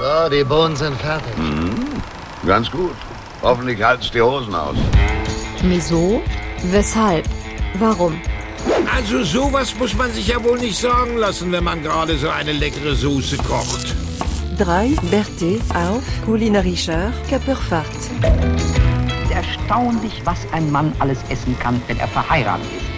So, die Bohnen sind fertig. Mhm. Ganz gut. Hoffentlich halt's die Hosen aus. Wieso? Weshalb? Warum? Also sowas muss man sich ja wohl nicht sagen lassen, wenn man gerade so eine leckere Soße kocht. 3. Berthe auf kulinarischer Körperfahrt. Erstaunlich, was ein Mann alles essen kann, wenn er verheiratet ist.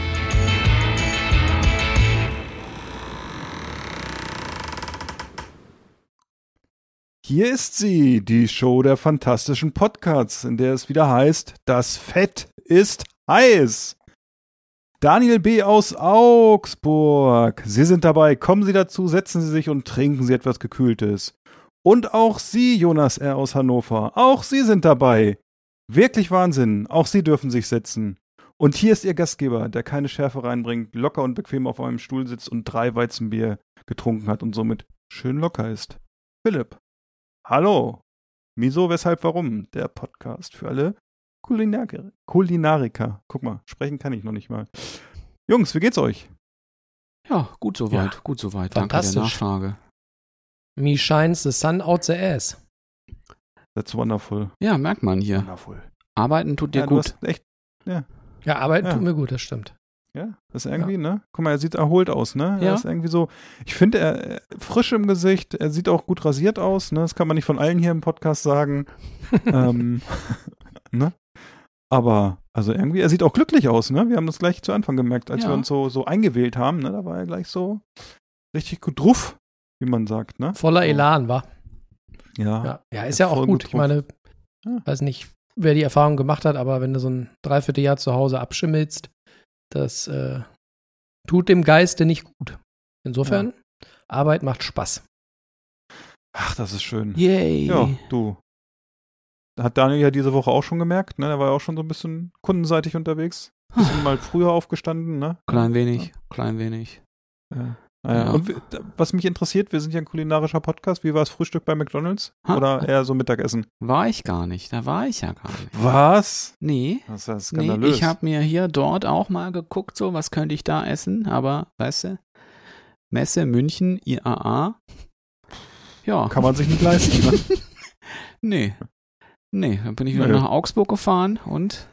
Hier ist sie, die Show der fantastischen Podcasts, in der es wieder heißt, das Fett ist heiß. Daniel B. aus Augsburg. Sie sind dabei. Kommen Sie dazu, setzen Sie sich und trinken Sie etwas Gekühltes. Und auch Sie, Jonas R. aus Hannover. Auch Sie sind dabei. Wirklich Wahnsinn. Auch Sie dürfen sich setzen. Und hier ist Ihr Gastgeber, der keine Schärfe reinbringt, locker und bequem auf einem Stuhl sitzt und drei Weizenbier getrunken hat und somit schön locker ist. Philipp. Hallo. Wieso, weshalb, warum? Der Podcast für alle Kulinariker. Kulinariker. Guck mal, sprechen kann ich noch nicht mal. Jungs, wie geht's euch? Ja, gut soweit, Ja. gut soweit. Danke der Fantastisch. Nachfrage. Me shines the sun out the ass. That's wonderful. Ja, merkt man hier. Wonderful. Arbeiten tut dir Ja, gut. echt, Ja, arbeiten Ja. tut mir gut, das stimmt. Ja, das ist irgendwie, ne? Guck mal, er sieht erholt aus, ne? Er Ja. ist irgendwie so, ich finde, er er- frisch im Gesicht, er sieht auch gut rasiert aus, ne? Das kann man nicht von allen hier im Podcast sagen. ähm, ne? Aber, also irgendwie, er sieht auch glücklich aus, ne? Wir haben das gleich zu Anfang gemerkt, als Ja. wir uns so, so eingewählt haben, ne? Da war er gleich so richtig gut drauf, wie man sagt, ne? Voller Elan, war. Ja. Ja, ja ist ja auch gut. gut Ich meine, Ja. weiß nicht, wer die Erfahrung gemacht hat, aber wenn du so ein Dreivierteljahr zu Hause abschimmelst, das äh, tut dem Geiste nicht gut. Insofern, Arbeit macht Spaß. Ach, das ist schön. Yay. Ja, du. Hat Daniel ja diese Woche auch schon gemerkt, ne? Er war ja auch schon so ein bisschen kundenseitig unterwegs. Bisschen mal früher aufgestanden, ne? Klein wenig, klein wenig. Ja. Naja. Ja. Und was mich interessiert, wir sind ja ein kulinarischer Podcast. Wie war das Frühstück bei McDonalds? Ha. Oder eher so Mittagessen? War ich gar nicht, da war ich ja gar nicht. Was? Nee, Das ist ja nee skandalös. ich habe mir hier dort auch mal geguckt, so, was könnte ich da essen, aber, weißt du, Messe München, IAA, ja, Kann man sich nicht leisten, ne? nee, nee, dann bin ich wieder Nö. nach Augsburg gefahren und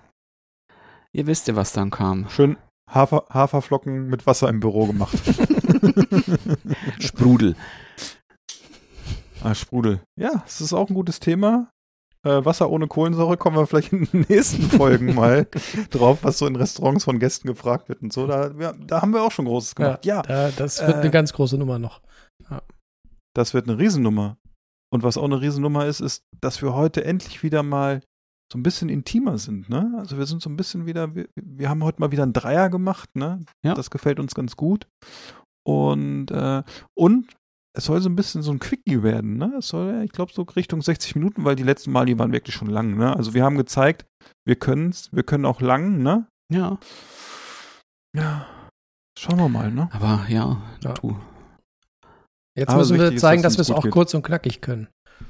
ihr wisst ja, was dann kam. Schön Hafer, Haferflocken mit Wasser im Büro gemacht. Sprudel. ah, Sprudel. Ja, es ist auch ein gutes Thema. Äh, Wasser ohne Kohlensäure kommen wir vielleicht in den nächsten Folgen mal drauf, was so in Restaurants von Gästen gefragt wird und so. Da, ja, da haben wir auch schon Großes gemacht. Ja, Da, das wird Äh, eine ganz große Nummer noch. das wird eine Riesennummer. Und was auch eine Riesennummer ist, ist, dass wir heute endlich wieder mal so ein bisschen intimer sind, ne? Also wir sind so ein bisschen wieder, wir, wir haben heute mal wieder einen Dreier gemacht, ne? Ja. Das gefällt uns ganz gut. Und, äh, und es soll so ein bisschen so ein Quickie werden, ne? Es soll, ich glaube, so Richtung 60 Minuten, weil die letzten Mal, die waren wirklich schon lang, ne? Also wir haben gezeigt, wir können's, wir können auch lang, ne? Ja, Ja. Schauen wir mal, ne? aber ja, Ja. du. Jetzt Aber müssen wir wichtig ist, zeigen, dass dass wir es es auch geht. kurz und knackig können.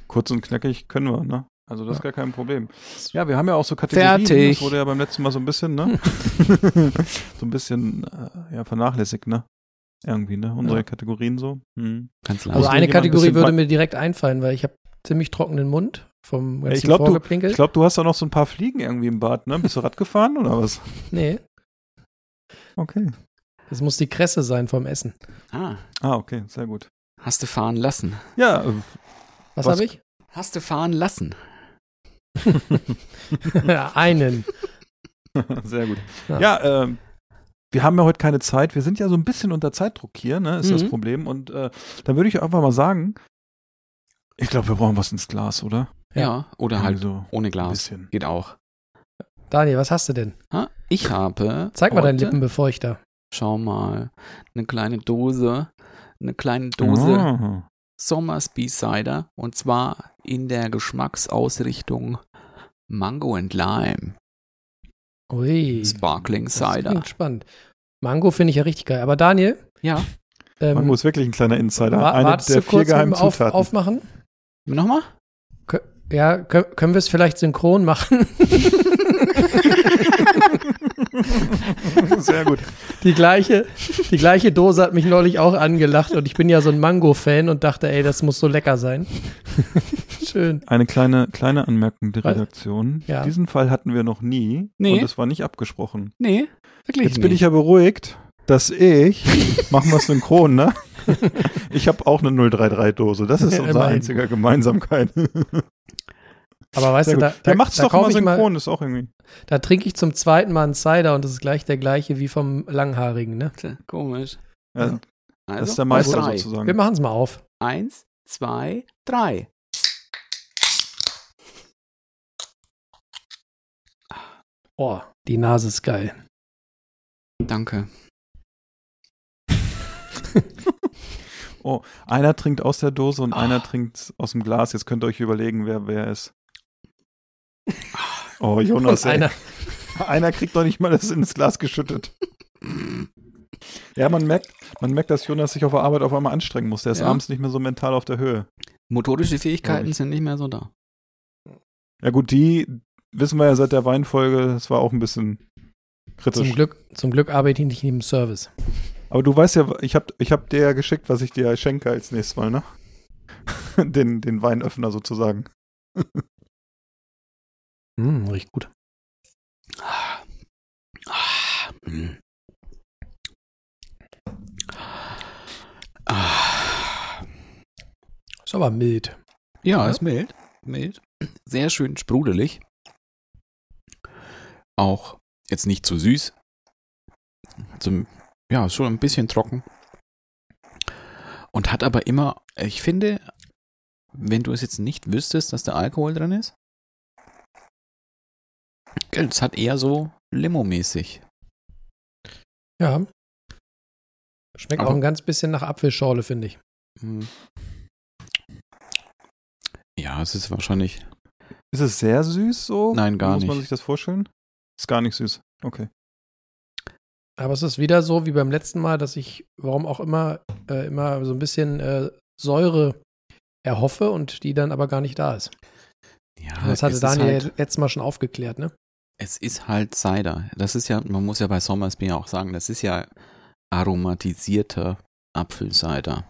Kurz und knackig können wir, ne? Also das ist Ja. gar kein Problem. Ja, wir haben ja auch so Kategorien. Fertig. Das wurde ja beim letzten Mal so ein bisschen, ne? so ein bisschen äh, ja, vernachlässigt, ne? Irgendwie, ne? Unsere Ja. Kategorien so. Hm. Ganz Also eine ein Kategorie bisschen würde mir direkt einfallen, weil ich habe ziemlich trockenen Mund vom ganzen Ich glaub, du- Vorgeplänkel. Ich glaube, du hast auch noch so ein paar Fliegen irgendwie im Bad, ne? Bist du Rad gefahren oder was? nee, Okay. das muss die Kresse sein vom Essen. ah, Ah, okay, sehr gut. hast du fahren lassen. Ja, äh, Was, Was- habe ich? Hast du fahren lassen. Einen. sehr gut. Ja. Ja, ähm, wir haben ja heute keine Zeit. Wir sind ja so ein bisschen unter Zeitdruck hier, ne? Ist das Mhm. Problem. Und äh, dann würde ich einfach mal sagen, ich glaube, wir brauchen was ins Glas, oder? Ja, Ja. oder halt so ohne ein Glas. bisschen. Geht auch. Daniel, was hast du denn? Ha? Ich habe. Zeig mal deinen Lippenbefeuchter. Schau mal. Eine kleine Dose. Eine kleine Dose Ah. Sommersby Cider. Und zwar in der Geschmacksausrichtung Mango and Lime. Ui. Sparkling das Cider. klingt spannend. Mango finde ich ja richtig geil. Aber Daniel, Ja. ähm, Mango ist wirklich ein kleiner Insider. wa- Eine wartest der du vier geheimen Auf, Zutaten. aufmachen? Nochmal? Ja, kö- können wir es vielleicht synchron machen? Sehr gut. Die gleiche, die gleiche Dose hat mich neulich auch angelacht und ich bin ja so ein Mango-Fan und dachte, ey, das muss so lecker sein. Schön. Eine kleine, kleine Anmerkung der Redaktion. Ja. Diesen Fall hatten wir noch nie Nee. und es war nicht abgesprochen. Nee, wirklich Jetzt nicht. bin ich ja beruhigt, dass ich, machen wir synchron, ne? Ich habe auch eine 033-Dose. Das ist unsere einzige Gemeinsamkeit. Aber weißt Sehr du, gut. da, da, ja, macht's da doch mal, synchron, ist auch irgendwie. da trinke ich zum zweiten Mal einen Cider und das ist gleich der gleiche wie vom Langhaarigen, ne? Komisch. Ja, Also, das ist der Meister auf drei. sozusagen. Wir machen es mal auf. Eins, zwei, drei. Oh, die Nase ist geil. Danke. Oh, einer trinkt aus der Dose und Ah. einer trinkt aus dem Glas. Jetzt könnt ihr euch überlegen, wer wer ist. Oh, Jonas, Und einer, Einer kriegt doch nicht mal das ins Glas geschüttet. Ja, man merkt, man merkt, dass Jonas sich auf der Arbeit auf einmal anstrengen muss. Der ist Ja. abends nicht mehr so mental auf der Höhe. Motorische Fähigkeiten sind nicht mehr so da. Ja gut, die wissen wir ja seit der Weinfolge, das war auch ein bisschen kritisch. zum Glück, zum Glück arbeite ich nicht im Service. Aber du weißt ja, ich hab, ich hab dir ja geschickt, was ich dir schenke als nächstes Mal, ne? Den, den Weinöffner sozusagen. Hm, riecht gut. Ah. Ah. Hm. Ah. Ist aber mild. Ja, Ja. ist mild. Mild. Sehr schön sprudelig. Auch jetzt nicht zu süß. Zum, ja, ist schon ein bisschen trocken. Und hat aber immer, ich finde, wenn du es jetzt nicht wüsstest, dass da Alkohol drin ist, es hat eher so Limo-mäßig. Ja. Schmeckt Aber- auch ein ganz bisschen nach Apfelschorle, finde ich. Hm. Ja, es ist wahrscheinlich. Ist es sehr süß so? Nein, gar Wie Muss man nicht. sich das vorstellen? Ist gar nicht süß. Okay. Aber es ist wieder so wie beim letzten Mal, dass ich, warum auch immer, äh, immer so ein bisschen äh, Säure erhoffe und die dann aber gar nicht da ist. Ja, das hatte Daniel Halt, letztes Mal schon aufgeklärt, ne? Es ist halt Cider. Das ist ja, man muss ja bei Sommersby auch sagen, das ist ja aromatisierter Apfelcider.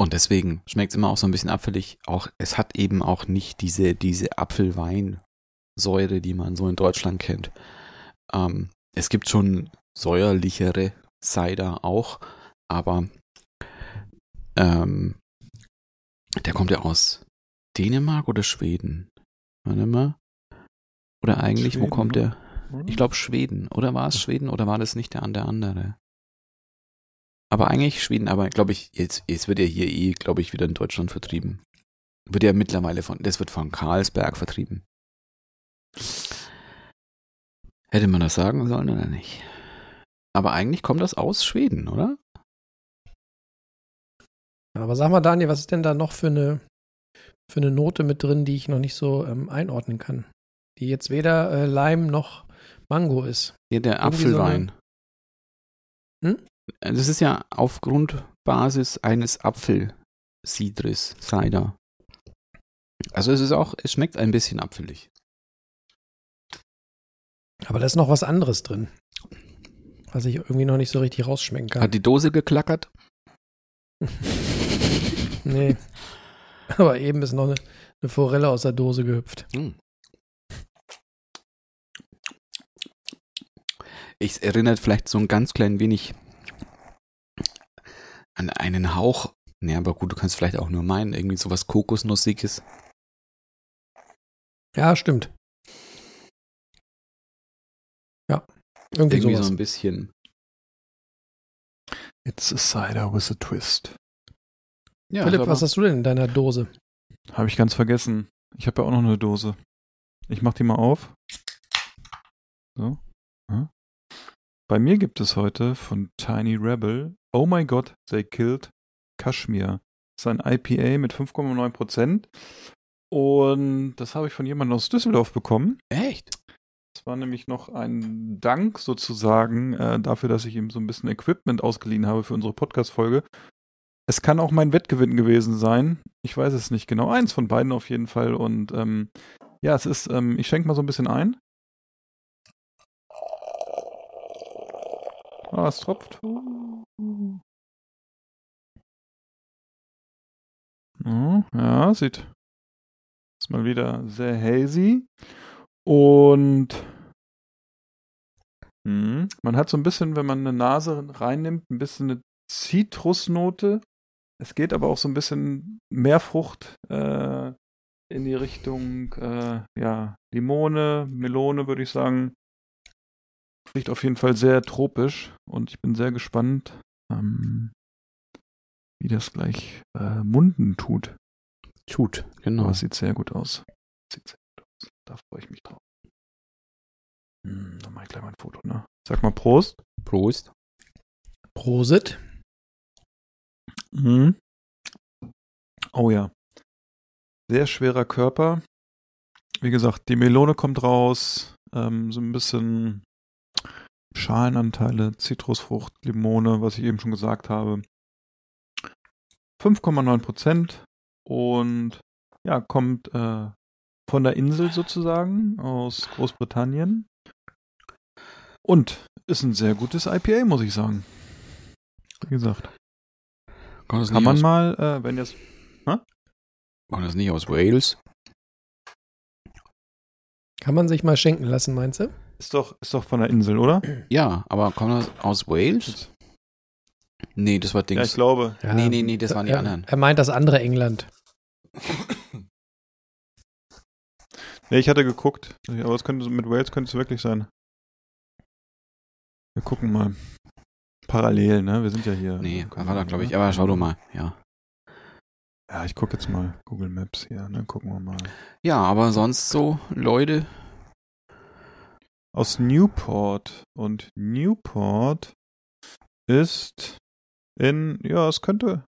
Und deswegen schmeckt es immer auch so ein bisschen apfelig. Auch, es hat eben auch nicht diese, diese Apfelweinsäure, die man so in Deutschland kennt. Ähm, es gibt schon säuerlichere Cider auch, aber ähm, der kommt ja aus Dänemark oder Schweden? Warte mal. Oder eigentlich, wo Schweden, kommt ne? der? Ich glaube Schweden. Oder war es Schweden oder war das nicht der, der andere? Aber eigentlich Schweden, aber glaube ich, jetzt, jetzt wird er hier eh, glaube ich, wieder in Deutschland vertrieben. Wird ja mittlerweile von, das wird von Karlsberg vertrieben. Hätte man das sagen sollen oder nicht? Aber eigentlich kommt das aus Schweden, oder? Aber sag mal, Daniel, was ist denn da noch für eine, für eine Note mit drin, die ich noch nicht so ähm, einordnen kann? Die jetzt weder äh, Leim noch Mango ist. Hier der Irgendwie so Apfelwein. Hm? Das ist ja auf Grundbasis eines Apfelsidris, Cider. Also es ist auch, es schmeckt ein bisschen apfelig. Aber da ist noch was anderes drin. Was ich irgendwie noch nicht so richtig rausschmecken kann. Hat die Dose geklackert? nee. Aber eben ist noch eine, eine Forelle aus der Dose gehüpft. Hm. Ich erinnert vielleicht so ein ganz klein wenig an einen Hauch. Ne, aber gut, du kannst vielleicht auch nur meinen, irgendwie sowas Kokosnussiges. Ja, stimmt. Ja, irgendwie, Irgendwie so ein bisschen. It's a cider with a twist. Ja, Philipp, was hast du denn in deiner Dose? Habe ich ganz vergessen. Ich habe ja auch noch eine Dose. Ich mach die mal auf. So. Ja. Bei mir gibt es heute von Tiny Rebel Oh My God, They Killed Kashmir. Das ist ein IPA mit 5,9%. Und das habe ich von jemandem aus Düsseldorf bekommen. Echt? Das war nämlich noch ein Dank sozusagen äh, dafür, dass ich ihm so ein bisschen Equipment ausgeliehen habe für unsere Podcast-Folge. Es kann auch mein Wettgewinn gewesen sein. Ich weiß es nicht genau. Eins von beiden auf jeden Fall. Und ähm, ja, es ist, ähm, ich schenke mal so ein bisschen ein. Ah, oh, es tropft. Oh, ja, sieht. Ist mal wieder sehr hazy. Und hm, man hat so ein bisschen, wenn man eine Nase reinnimmt, ein bisschen eine Zitrusnote, es geht aber auch so ein bisschen mehr Frucht äh, in die Richtung äh, ja, Limone, Melone, würde ich sagen. Riecht auf jeden Fall sehr tropisch und ich bin sehr gespannt, ähm, wie das gleich äh, munden tut. Tut, genau. Aber es sieht sehr gut aus. Sieht sehr gut aus. Da freue ich mich drauf. Hm, dann mache ich gleich mal ein Foto, ne? Sag mal Prost. Prost. Prosit. Mhm. Oh ja. Sehr schwerer Körper. Wie gesagt, die Melone kommt raus. Ähm, so ein bisschen Schalenanteile, Zitrusfrucht, Limone, was ich eben schon gesagt habe. 5,9 Prozent und ja, kommt äh, von der Insel sozusagen aus Großbritannien. Und ist ein sehr gutes IPA, muss ich sagen. Wie gesagt. Kommt das Kann nicht man aus, mal, äh, wenn jetzt. kommt das nicht aus Wales? Kann man sich mal schenken lassen, meinst du? Ist doch, ist doch von der Insel, oder? Ja, aber kommt das aus Wales? Nee, das war Ja, ich Dings. glaube. Ja, nee, nee, nee, das waren die er, anderen. Er meint das andere England. Nee, ich hatte geguckt. Aber es könnte mit Wales könnte es wirklich sein. Wir gucken mal. Parallel, ne? Wir sind ja hier. Nee, war da, glaube ich. ne? Aber schau doch mal, ja. Ja, ich gucke jetzt mal Google Maps hier, ne? Gucken wir mal. Ja, aber sonst so, Leute. Aus Newport. Und Newport ist in, ja, es könnte.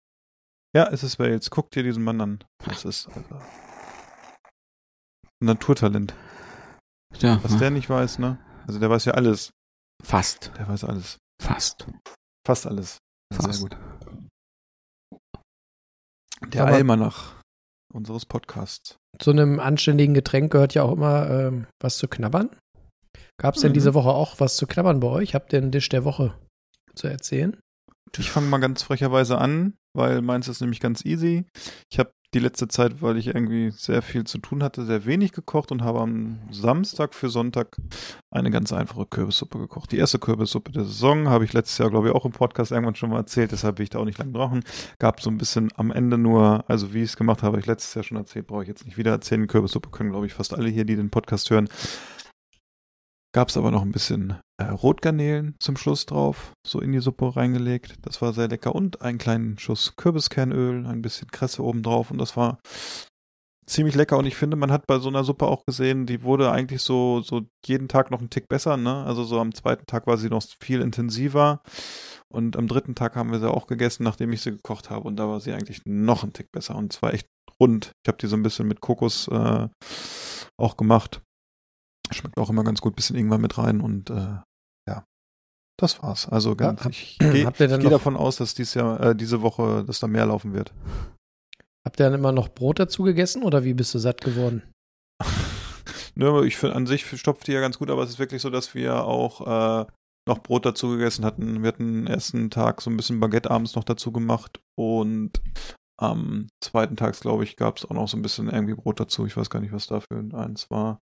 Ja, es ist Wales. Guck dir diesen Mann an. Das ist also, ein Naturtalent. Ja, Was der nicht weiß, ne? Also der weiß ja alles. fast. Der weiß alles. Fast. Fast alles. Fast. Sehr gut. Der Aber- Almanach unseres Podcasts. Zu einem anständigen Getränk gehört ja auch immer ähm, was zu knabbern. Gab es denn Mhm. diese Woche auch was zu knabbern bei euch? Habt ihr einen Dish der Woche zu erzählen? Ich fange mal ganz frecherweise an, weil meins ist nämlich ganz easy. Ich habe die letzte Zeit, weil ich irgendwie sehr viel zu tun hatte, sehr wenig gekocht und habe am Samstag für Sonntag eine ganz einfache Kürbissuppe gekocht. Die erste Kürbissuppe der Saison habe ich letztes Jahr, glaube ich, auch im Podcast irgendwann schon mal erzählt, deshalb will ich da auch nicht lange brauchen. Gab so ein bisschen am Ende nur, also wie ich es gemacht habe, habe ich letztes Jahr schon erzählt, brauche ich jetzt nicht wieder erzählen. Kürbissuppe können, glaube ich, fast alle hier, die den Podcast hören. Gab es aber noch ein bisschen äh, Rotgarnelen zum Schluss drauf, so in die Suppe reingelegt. Das war sehr lecker. Und einen kleinen Schuss Kürbiskernöl, ein bisschen Kresse oben drauf. Und das war ziemlich lecker. Und ich finde, man hat bei so einer Suppe auch gesehen, die wurde eigentlich so, so jeden Tag noch einen Tick besser. Ne? Also so am zweiten Tag war sie noch viel intensiver. Und am dritten Tag haben wir sie auch gegessen, nachdem ich sie gekocht habe. Und da war sie eigentlich noch einen Tick besser. Und zwar echt rund. Ich habe die so ein bisschen mit Kokos äh, auch gemacht. Schmeckt auch immer ganz gut, bisschen Ingwer mit rein und äh, ja, das war's. Also ganz, hab- ich gehe geh davon aus, dass dies Jahr, äh, diese Woche, dass da mehr laufen wird. Habt ihr dann immer noch Brot dazu gegessen oder wie bist du satt geworden? Nö, ich finde an sich stopft die ja ganz gut, aber es ist wirklich so, dass wir auch äh, noch Brot dazu gegessen hatten. Wir hatten den ersten Tag so ein bisschen Baguette abends noch dazu gemacht und am zweiten Tag, glaube ich, gab es auch noch so ein bisschen irgendwie Brot dazu. Ich weiß gar nicht, was da für eins war.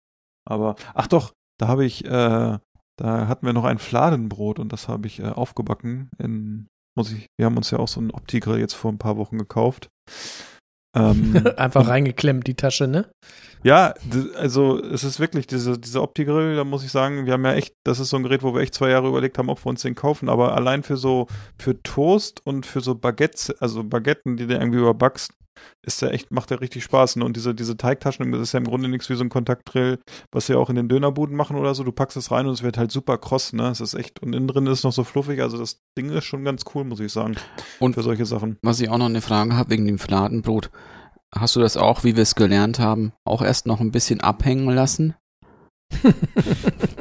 Aber, ach doch, da habe ich, äh, da hatten wir noch ein Fladenbrot und das habe ich äh, aufgebacken. In, muss ich, wir haben uns ja auch so einen Opti-Grill jetzt vor ein paar Wochen gekauft. Ähm, Einfach reingeklemmt, die Tasche, ne? ja, also es ist wirklich diese, diese Opti-Grill, da muss ich sagen, wir haben ja echt, das ist so ein Gerät, wo wir echt zwei Jahre überlegt haben, ob wir uns den kaufen, aber allein für so, für Toast und für so Baguettes, also Baguetten, die du irgendwie überbackst, ist der echt, macht der richtig Spaß. Ne? Und diese, diese Teigtaschen, das ist ja im Grunde nichts wie so ein Kontaktgrill, was wir auch in den Dönerbuden machen oder so. Du packst es rein und es wird halt super kross, ne? Es ist echt, und innen drin ist es noch so fluffig, also das Ding ist schon ganz cool, muss ich sagen. Und- für solche Sachen. Was ich auch noch eine Frage habe wegen dem Fladenbrot. Hast du das auch, wie wir es gelernt haben, auch erst noch ein bisschen abhängen lassen?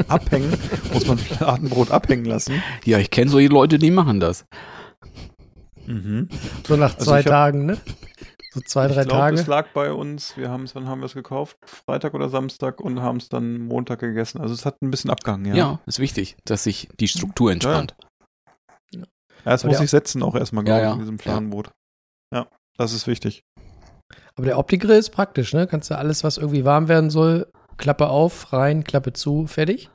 Abhängen, muss man Fladenbrot abhängen lassen. Ja, ich kenne solche Leute, die machen das. Mhm. So nach Also zwei hab- Tagen, ne? So zwei, drei ich glaube, Tage. es lag bei uns, wir haben es, wann haben wir es gekauft? Freitag oder Samstag und haben es dann Montag gegessen. Also es hat ein bisschen abgehangen, ja. Ja, ist wichtig, dass sich die Struktur entspannt. Ja, es Aber muss sich setzen auch erstmal, Ja, glaube ich, ja. in diesem Fladenbrot. Ja, das ist wichtig. Aber der Opti-Grill ist praktisch, ne? Kannst du alles, was irgendwie warm werden soll, Klappe auf, rein, Klappe zu, fertig.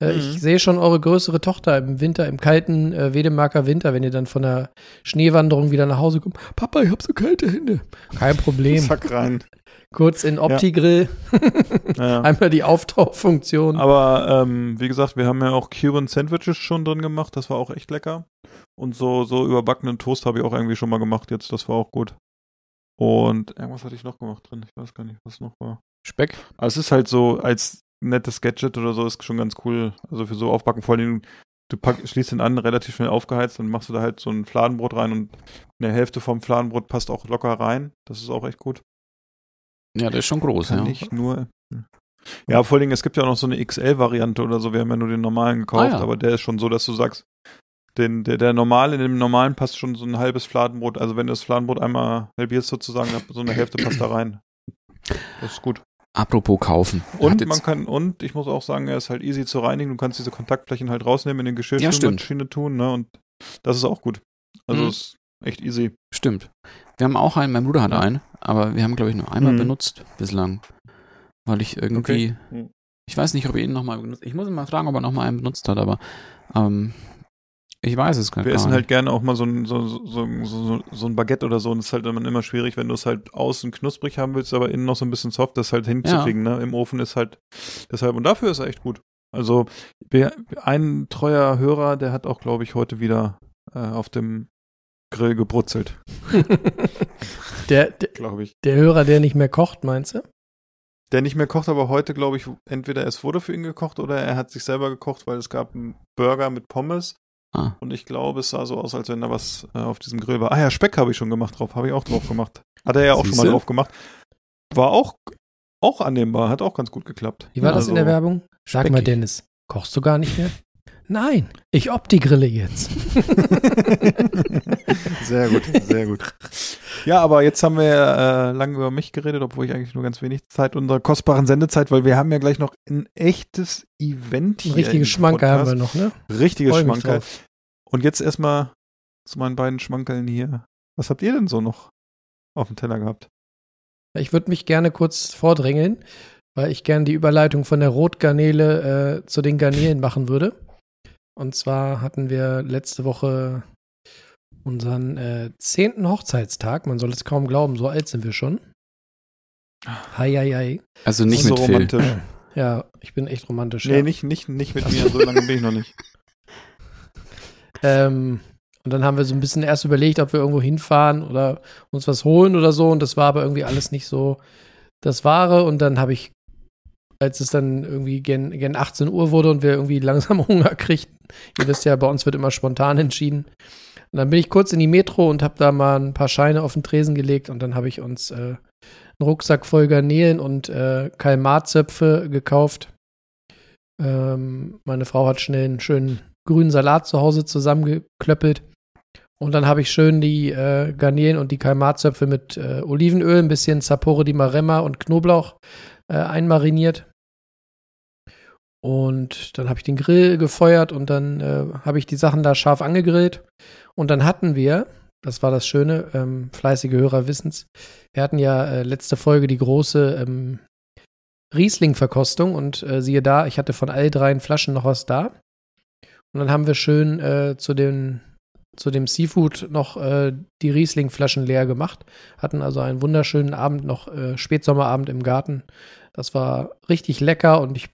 Äh, Mhm. Ich sehe schon eure größere Tochter im Winter, im kalten äh, Wedemarker Winter, wenn ihr dann von der Schneewanderung wieder nach Hause kommt. Papa, ich hab so kalte Hände. Kein Problem. Zack rein. Kurz in Opti-Grill, Ja. einmal die Auftauchfunktion. Aber ähm, wie gesagt, wir haben ja auch Cuban Sandwiches schon drin gemacht, das war auch echt lecker. Und so, so überbackenen Toast habe ich auch irgendwie schon mal gemacht jetzt, das war auch gut. Und irgendwas hatte ich noch gemacht drin, ich weiß gar nicht, was noch war. Speck. Aber es ist halt so, als nettes Gadget oder so, ist schon ganz cool. Also für so Aufbacken, vor allem, du pack, schließt den an, relativ schnell aufgeheizt, dann machst du da halt so ein Fladenbrot rein und eine Hälfte vom Fladenbrot passt auch locker rein. Das ist auch echt gut. Ja, der ist schon groß, Kann ja. ich nur. Ja, vor allen Dingen, es gibt ja auch noch so eine XL-Variante oder so. Wir haben ja nur den normalen gekauft, Ah, ja. aber der ist schon so, dass du sagst, den, der, der normale, in dem normalen passt schon so ein halbes Fladenbrot. Also wenn du das Fladenbrot einmal halbierst sozusagen, so eine Hälfte passt da rein. Das ist gut. Apropos kaufen. Und man kann, und ich muss auch sagen, er ist halt easy zu reinigen. Du kannst diese Kontaktflächen halt rausnehmen, in den Ja, Geschirrspülmaschine tun, ne? Und das ist auch gut. Also Mhm. ist echt easy. Stimmt. Wir haben auch einen, mein Bruder hat Ja. einen, aber wir haben, glaube ich, nur einmal Mhm. benutzt bislang. Weil ich irgendwie, Mhm. ich weiß nicht, ob er ihn nochmal benutzt. Ich muss ihn mal fragen, ob er nochmal einen benutzt hat, aber ähm, ich weiß es gar Wir nicht. essen halt gerne auch mal so ein, so, so, so, so, so ein Baguette oder so und es ist halt dann immer schwierig, wenn du es halt außen knusprig haben willst, aber innen noch so ein bisschen soft, das halt hinzukriegen, ne? Im Ofen ist halt deshalb und dafür ist er echt gut. Also wir, ein treuer Hörer, der hat auch, glaube ich, heute wieder äh, auf dem Grill gebrutzelt, der, der, glaube ich. der Hörer, der nicht mehr kocht, meinst du? Der nicht mehr kocht, aber heute, glaube ich, entweder es wurde für ihn gekocht oder er hat sich selber gekocht, weil es gab einen Burger mit Pommes Ah. Und ich glaube, es sah so aus, als wenn da was äh, auf diesem Grill war. Ah ja, Speck habe ich schon gemacht drauf. Habe ich auch drauf gemacht. Hat er ja auch schon Siehste? mal drauf gemacht. War auch, auch annehmbar. Hat auch ganz gut geklappt. Wie war das in der Also, Werbung? Sag mal, speckig. Dennis, kochst du gar nicht mehr? Nein, ich Opti-Grille jetzt. sehr gut, sehr gut. Ja, aber jetzt haben wir äh, lange über mich geredet, obwohl ich eigentlich nur ganz wenig Zeit unserer kostbaren Sendezeit, weil wir haben ja gleich noch ein echtes Event hier. Richtiges im Schmanker haben wir noch, ne? Richtiges Schmankerl. Und jetzt erstmal zu meinen beiden Schmankeln hier. Was habt ihr denn so noch auf dem Teller gehabt? Ich würde mich gerne kurz vordrängeln, weil ich gerne die Überleitung von der Rotgarnele äh, zu den Garnelen machen würde. Und zwar hatten wir letzte Woche unseren äh, zehnten Hochzeitstag. Man soll es kaum glauben, so alt sind wir schon. Hi, hi, hi. Also nicht so mit Phil. romantisch. Ja, ich bin echt romantisch. Nee, ja. nicht, nicht, nicht mit mir, so lange bin ich noch nicht. Ähm, und dann haben wir so ein bisschen erst überlegt, ob wir irgendwo hinfahren oder uns was holen oder so. Und das war aber irgendwie alles nicht so das Wahre. Und dann habe ich, als es dann irgendwie gen, gen 18 Uhr wurde und wir irgendwie langsam Hunger kriegten, ihr wisst ja, bei uns wird immer spontan entschieden. Und dann bin ich kurz in die Metro und habe da mal ein paar Scheine auf den Tresen gelegt und dann habe ich uns äh, einen Rucksack voll Garnelen und äh, Kalmarzöpfe gekauft. Ähm, meine Frau hat schnell einen schönen grünen Salat zu Hause zusammengeklöppelt. Und dann habe ich schön die äh, Garnelen und die Kalmarzöpfe mit äh, Olivenöl, ein bisschen Sapore di Maremma und Knoblauch äh, einmariniert. Und dann habe ich den Grill gefeuert und dann äh, habe ich die Sachen da scharf angegrillt. Und dann hatten wir, das war das Schöne, ähm, fleißige Hörer wissen's, wir hatten ja äh, letzte Folge die große ähm, Riesling-Verkostung und äh, siehe da, ich hatte von all dreien Flaschen noch was da. Und dann haben wir schön äh, zu, den, zu dem Seafood noch äh, die Riesling-Flaschen leer gemacht. Hatten also einen wunderschönen Abend noch, äh, Spätsommerabend im Garten. Das war richtig lecker und ich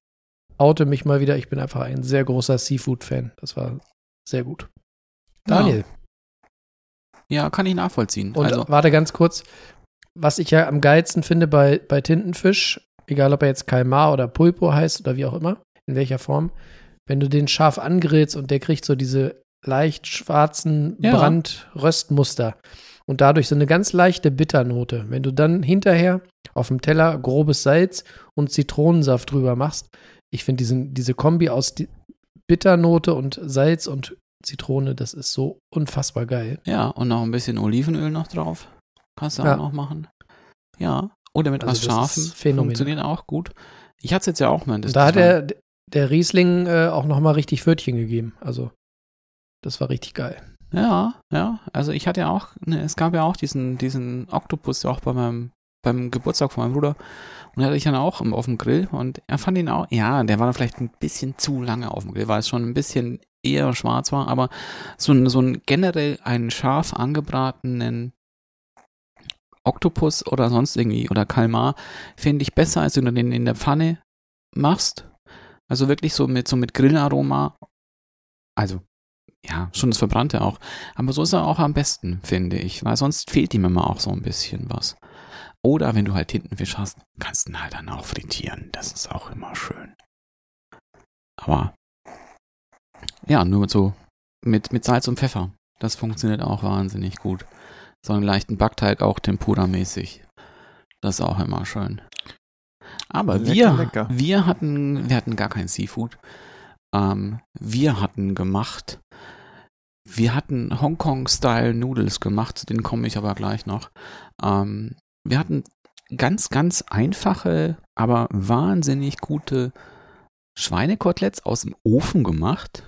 oute mich mal wieder. Ich bin einfach ein sehr großer Seafood-Fan. Das war sehr gut. Daniel, Ja, kann ich nachvollziehen. und also, warte ganz kurz. Was ich ja am geilsten finde bei, bei Tintenfisch, egal ob er jetzt Kalmar oder Pulpo heißt oder wie auch immer, in welcher Form, wenn du den scharf angrillst und der kriegt so diese leicht schwarzen Ja. Brandröstmuster und dadurch so eine ganz leichte Bitternote. Wenn du dann hinterher auf dem Teller grobes Salz und Zitronensaft drüber machst, ich finde diesen, diese Kombi aus die Bitternote und Salz und Zitrone, das ist so unfassbar geil. ja, und noch ein bisschen Olivenöl noch drauf. Kannst du Ja. auch noch machen. Ja. Oder mit Also was das Scharfem. ist phänomenal. Funktioniert auch gut. Ich hatte es jetzt ja auch mal. Da hat der, der Riesling äh, auch noch mal richtig Pfötchen gegeben. Also, das war richtig geil. Ja, ja. Also ich hatte ja auch, ne, es gab ja auch diesen, diesen Oktopus ja auch bei meinem, beim Geburtstag von meinem Bruder. Und hatte ich dann auch auf dem Grill und er fand ihn auch, ja, der war dann vielleicht ein bisschen zu lange auf dem Grill, weil es schon ein bisschen eher schwarz war, aber so ein, so ein generell einen scharf angebratenen Oktopus oder sonst irgendwie oder Kalmar finde ich besser, als wenn du den in der Pfanne machst. Also wirklich so mit, so mit Grillaroma. Also, ja, schon das Verbrannte auch. Aber so ist er auch am besten, finde ich, weil sonst fehlt ihm immer auch so ein bisschen was. Oder wenn du halt Tintenfisch hast, kannst du ihn halt dann auch frittieren. Das ist auch immer schön. Aber, ja, nur mit so, mit, mit Salz und Pfeffer. Das funktioniert auch wahnsinnig gut. So einen leichten Backteig auch tempura-mäßig. Das ist auch immer schön. Aber Lecker, wir, lecker. wir hatten, wir hatten gar kein Seafood. Ähm, wir hatten gemacht, wir hatten Hongkong-Style Noodles gemacht, zu denen komme ich aber gleich noch. Ähm, wir hatten ganz, ganz einfache, aber wahnsinnig gute Schweinekoteletts aus dem Ofen gemacht.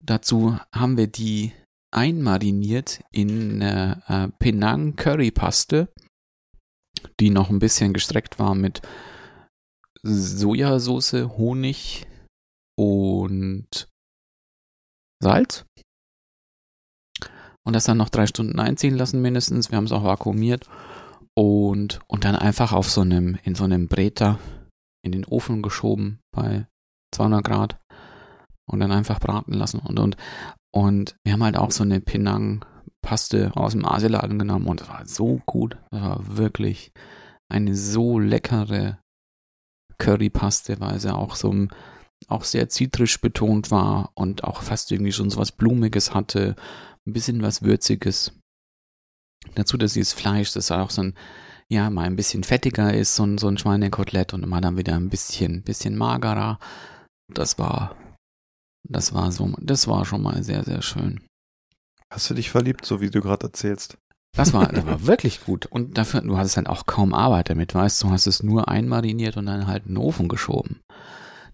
Dazu haben wir die einmariniert in äh, äh, Penang Currypaste, die noch ein bisschen gestreckt war mit Sojasauce, Honig und Salz. Und das dann noch drei Stunden einziehen lassen mindestens. Wir haben es auch vakuumiert. Und, und dann einfach auf so einem, in so einem Breter in den Ofen geschoben bei 200 Grad. Und dann einfach braten lassen. Und, und, und wir haben halt auch so eine Penang-Paste aus dem Asialaden genommen. Und das war so gut. Das war wirklich eine so leckere Currypaste, weil sie auch so ein auch sehr zitrisch betont war und auch fast irgendwie schon so was Blumiges hatte, ein bisschen was Würziges. Dazu, dass dieses Fleisch, das auch so ein, ja, mal ein bisschen fettiger ist, so ein, so ein Schweinekotelett und mal dann wieder ein bisschen, bisschen magerer. Das war, das war so, das war schon mal sehr, sehr schön. Hast du dich verliebt, so wie du gerade erzählst? Das war, das war wirklich gut. Und dafür, du hattest dann auch kaum Arbeit damit, weißt du, hast es nur einmariniert und dann halt in den Ofen geschoben.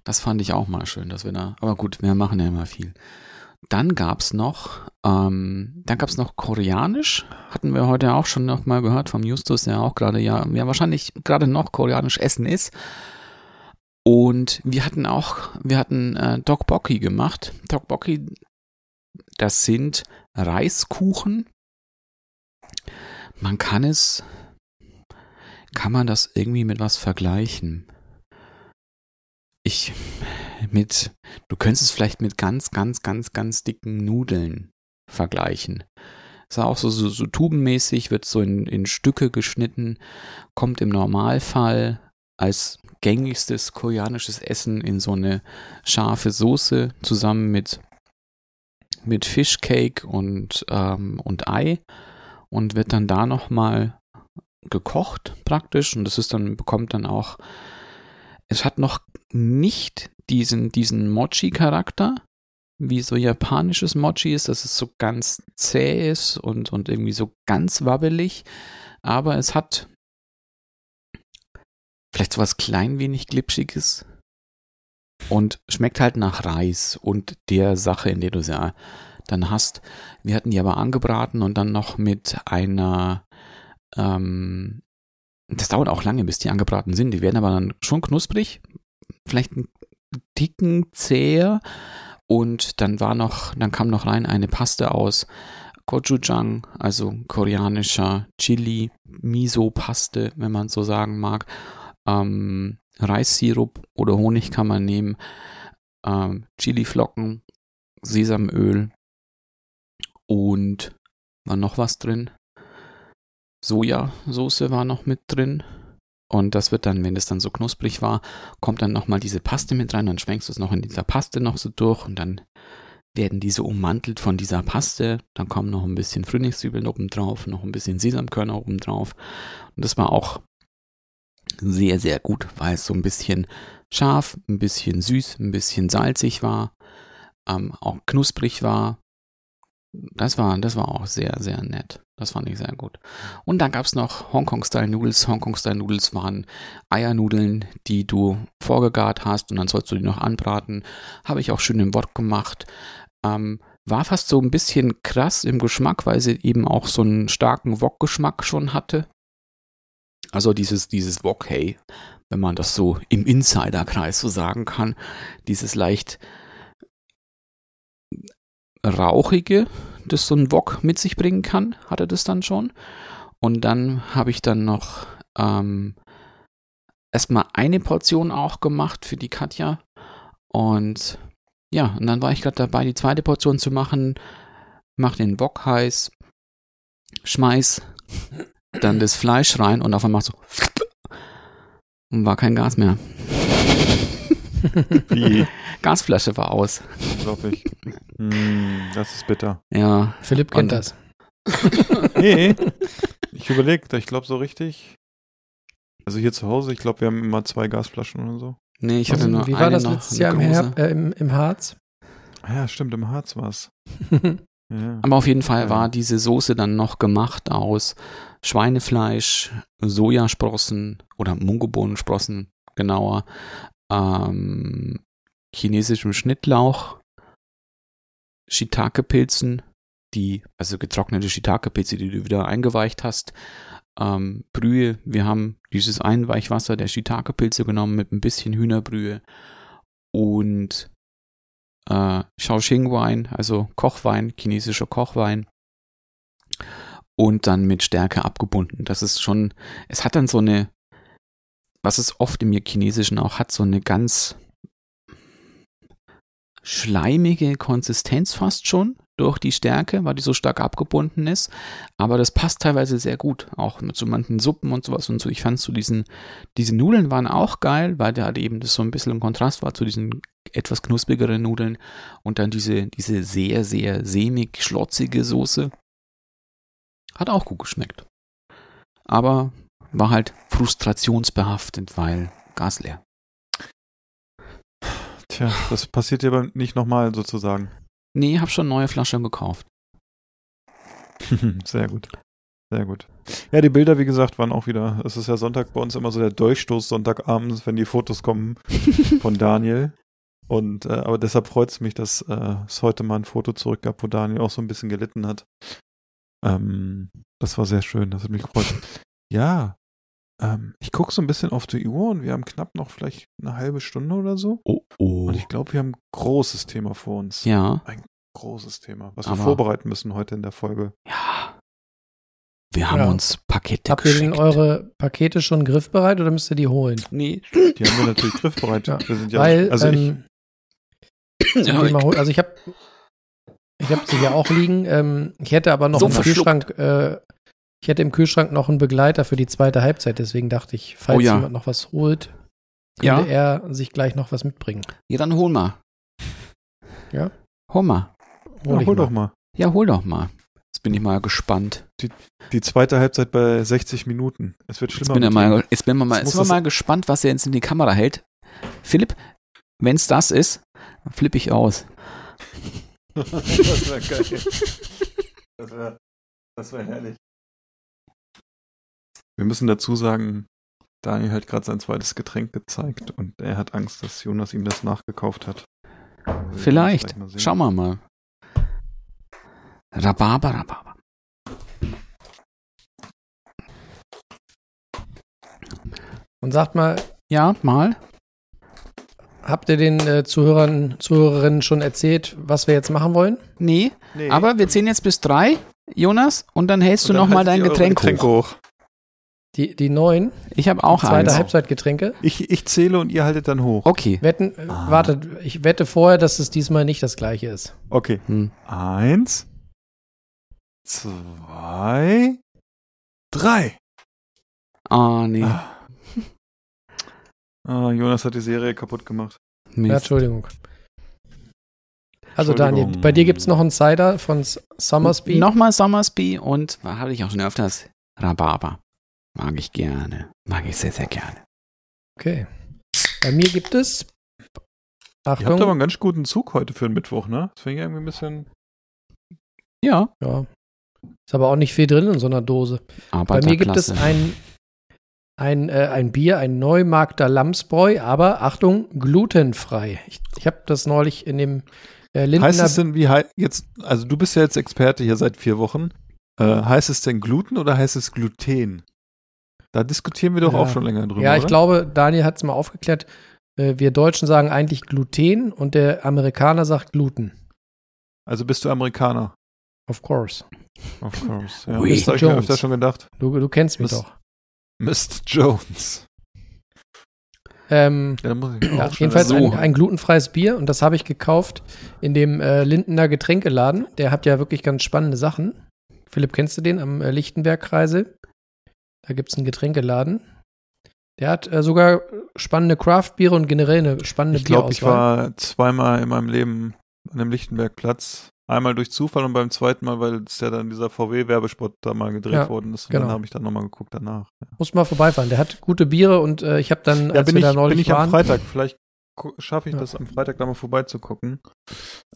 Das fand ich auch mal schön, dass wir da, aber gut, wir machen ja immer viel. Dann gab's noch, ähm, dann gab's noch Koreanisch, hatten wir heute auch schon noch mal gehört vom Justus, der auch gerade ja, ja wahrscheinlich gerade noch Koreanisch essen ist. Und wir hatten auch, wir hatten äh, Tteokbokki gemacht. Tteokbokki, das sind Reiskuchen. Man kann es, kann man das irgendwie mit was vergleichen? Ich mit, du könntest es vielleicht mit ganz, ganz, ganz, ganz dicken Nudeln vergleichen. Ist auch so, so, so tubenmäßig, wird so in, in Stücke geschnitten, kommt im Normalfall als gängigstes koreanisches Essen in so eine scharfe Soße zusammen mit, mit Fishcake und, ähm, und Ei und wird dann da nochmal gekocht praktisch und das ist dann, bekommt dann auch, es hat noch nicht diesen, diesen Mochi-Charakter, wie so japanisches Mochi ist, dass es so ganz zäh ist und, und irgendwie so ganz wabbelig, aber es hat vielleicht so was klein wenig glitschiges und schmeckt halt nach Reis und der Sache, in der du sie dann hast. Wir hatten die aber angebraten und dann noch mit einer, ähm, das dauert auch lange, bis die angebraten sind. Die werden aber dann schon knusprig, vielleicht einen dicken zäher und dann war noch, dann kam noch rein eine Paste aus Gochujang, also koreanischer Chili, Miso-Paste, wenn man so sagen mag. Ähm, Reissirup oder Honig kann man nehmen, ähm, Chiliflocken, Sesamöl und war noch was drin. Sojasauce war noch mit drin. Und das wird dann, wenn es dann so knusprig war, kommt dann nochmal diese Paste mit rein, dann schwenkst du es noch in dieser Paste noch so durch und dann werden diese ummantelt von dieser Paste. Dann kommen noch ein bisschen Frühlingszwiebeln oben drauf, noch ein bisschen Sesamkörner oben drauf. Und das war auch sehr, sehr gut, weil es so ein bisschen scharf, ein bisschen süß, ein bisschen salzig war, ähm, auch knusprig war. Das war, das war auch sehr, sehr nett. Das fand ich sehr gut. Und dann gab es noch Hongkong-Style-Noodles. Hongkong-Style-Noodles waren Eiernudeln, die du vorgegart hast und dann sollst du die noch anbraten. Habe ich auch schön im Wok gemacht. Ähm, War fast so ein bisschen krass im Geschmack, weil sie eben auch so einen starken Wok-Geschmack schon hatte. Also dieses, dieses Wok, hey, wenn man das so im Insiderkreis so sagen kann, dieses leicht rauchige, das so ein Wok mit sich bringen kann, hatte das dann schon. Und dann habe ich dann noch ähm, erstmal eine Portion auch gemacht für die Katja. Und ja, und dann war ich gerade dabei, die zweite Portion zu machen. Mach den Wok heiß, schmeiß dann das Fleisch rein und auf einmal so und war kein Gas mehr. Wie? Gasflasche war aus. Unglaublich. Hm, das ist bitter. Ja. Philipp kennt Und- das. Nee, ich überlege, ich glaube so richtig. Also hier zu Hause, ich glaube, wir haben immer zwei Gasflaschen oder so. Nee, ich hatte nur Wie eine war das noch, letztes Jahr im. Herb, äh, im, im Harz? Ah Ja, stimmt, im Harz war's. Ja. Aber auf jeden Fall Ja. war diese Soße dann noch gemacht aus Schweinefleisch, Sojasprossen oder Mungobohnensprossen genauer, ähm, chinesischem Schnittlauch, Shiitake-Pilzen, die, also getrocknete Shiitake-Pilze, die du wieder eingeweicht hast, ähm, Brühe. Wir haben dieses Einweichwasser der Shiitake-Pilze genommen mit ein bisschen Hühnerbrühe und äh, Shaoxing-Wein, also Kochwein, chinesischer Kochwein. Und dann mit Stärke abgebunden. Das ist schon, es hat dann so eine, was es oft im Chinesischen auch hat, so eine ganz schleimige Konsistenz fast schon durch die Stärke, weil die so stark abgebunden ist. Aber das passt teilweise sehr gut, auch mit so manchen Suppen und sowas und so. Ich fand so diesen, diese Nudeln waren auch geil, weil da halt eben das so ein bisschen im Kontrast war zu diesen etwas knusprigeren Nudeln und dann diese, diese sehr, sehr sämig, schlotzige Soße. Hat auch gut geschmeckt. Aber war halt frustrationsbehaftet, weil Gas leer. Tja, das passiert dir aber nicht nochmal sozusagen. Nee, hab schon neue Flaschen gekauft. Sehr gut. Sehr gut. Ja, die Bilder, wie gesagt, waren auch wieder, es ist ja Sonntag bei uns immer so der Durchstoß Sonntagabends, wenn die Fotos kommen von Daniel. Und äh, aber deshalb freut es mich, dass äh, es heute mal ein Foto zurück gab, wo Daniel auch so ein bisschen gelitten hat. Ähm, das war sehr schön, das hat mich gefreut. Ja, ähm, ich gucke so ein bisschen auf die Uhr und wir haben knapp noch vielleicht eine halbe Stunde oder so. Oh, oh. Und ich glaube, wir haben ein großes Thema vor uns. Ja, Großes Thema, was Aber- wir vorbereiten müssen heute in der Folge. ja. Wir haben Ja. uns Pakete Habt ihr denn geschickt. eure Pakete schon griffbereit oder müsst ihr die holen? Nee. Die haben wir natürlich griffbereit. Ja, wir sind ja, Weil, also ich, ähm, Ja, die mal hol- also ich habe ich hab sie ja auch liegen. Ähm, ich hätte aber noch So im. Kühlschrank, äh, ich hätte im Kühlschrank noch einen Begleiter für die zweite Halbzeit. Deswegen dachte ich, falls Oh ja. jemand noch was holt, Ja. könnte er sich gleich noch was mitbringen. ja, dann hol mal. Ja. Hol mal. Hol ja, hol mal. doch mal. Ja, hol doch mal. Jetzt bin ich mal gespannt. Die zweite Halbzeit bei 60 Minuten. Es wird Jetzt schlimmer. bin, ich mit mal, jetzt bin ich mal, Jetzt jetzt muss sind wir das- mal gespannt, was er jetzt in die Kamera hält. Philipp, wenn es das ist, dann flippe ich aus. das wäre geil. Das wäre das wär herrlich. Wir müssen dazu sagen, Daniel hat gerade sein zweites Getränk gezeigt und er hat Angst, dass Jonas ihm das nachgekauft hat. Vielleicht. mal. Schauen wir mal. Rhabarber, Rhabarber. Und sagt mal, Ja, mal. habt ihr den äh, Zuhörern, Zuhörerinnen schon erzählt, was wir jetzt machen wollen? Nee, Nee. aber wir zählen jetzt bis drei, Jonas, und dann hältst Und du nochmal dein Getränk, Getränke hoch. hoch. Die, die neuen, Ich habe auch zweite eins. Halbzeitgetränke. Ich, ich zähle und ihr haltet dann hoch. Okay. Wetten, äh, Ah. wartet, ich wette vorher, dass es diesmal nicht das gleiche ist. Okay. Hm. Eins, zwei, drei. Ah, nee. Ah. Ah, Jonas hat die Serie kaputt gemacht. Ja, Mist. Entschuldigung. Also Daniel, bei dir gibt es noch einen Cider von Summersby. Nochmal Summersby und hatte ich auch schon öfters? Rhabarber. Mag ich gerne. Mag ich sehr, sehr gerne. Okay. Bei mir gibt es. Ihr habt aber Achtung. einen ganz guten Zug heute für den Mittwoch, ne? Das finde ich irgendwie ein bisschen. Ja, Ja. Ist aber auch nicht viel drin in so einer Dose. Bei mir gibt es ein, ein, äh, ein Bier, ein Neumarkter Lamsbräu, aber Achtung, glutenfrei. Ich, ich habe das neulich in dem Äh, Lindner, Heißt es denn, wie hei- jetzt, also du bist ja jetzt Experte hier seit vier Wochen. Äh, heißt es denn Gluten oder heißt es Gluten? Da diskutieren wir doch Ja. auch schon länger drüber. ja, ich oder? glaube, Daniel hat es mal aufgeklärt. Äh, wir Deutschen sagen eigentlich Gluten und der Amerikaner sagt Gluten. Also bist du Amerikaner. Of course. Of course. Ja. Das habe ich mir öfter schon gedacht. Du, du kennst mich Miss- doch. Mr. Jones. Ähm, Ja, ja, jedenfalls ein, ein glutenfreies Bier und das habe ich gekauft in dem äh, Lindener Getränkeladen. Der hat ja wirklich ganz spannende Sachen. Philipp, kennst du den am äh, Lichtenberg-Kreisel? Da gibt es einen Getränkeladen. Der hat äh, sogar spannende Craft-Biere und generell eine spannende Ich glaube, ich Bierauswahl. war zweimal in meinem Leben an dem Lichtenbergplatz. Einmal durch Zufall und beim zweiten Mal, weil es ja dann dieser VW-Werbespot da mal gedreht Ja, worden ist. Und genau. dann habe ich dann nochmal geguckt danach. Muss mal vorbeifahren. Der hat gute Biere und äh, ich habe dann, Ja, als bin wir ich, da bin neulich ich am waren, Freitag. Vielleicht schaffe ich Ja. das am Freitag da mal vorbeizugucken.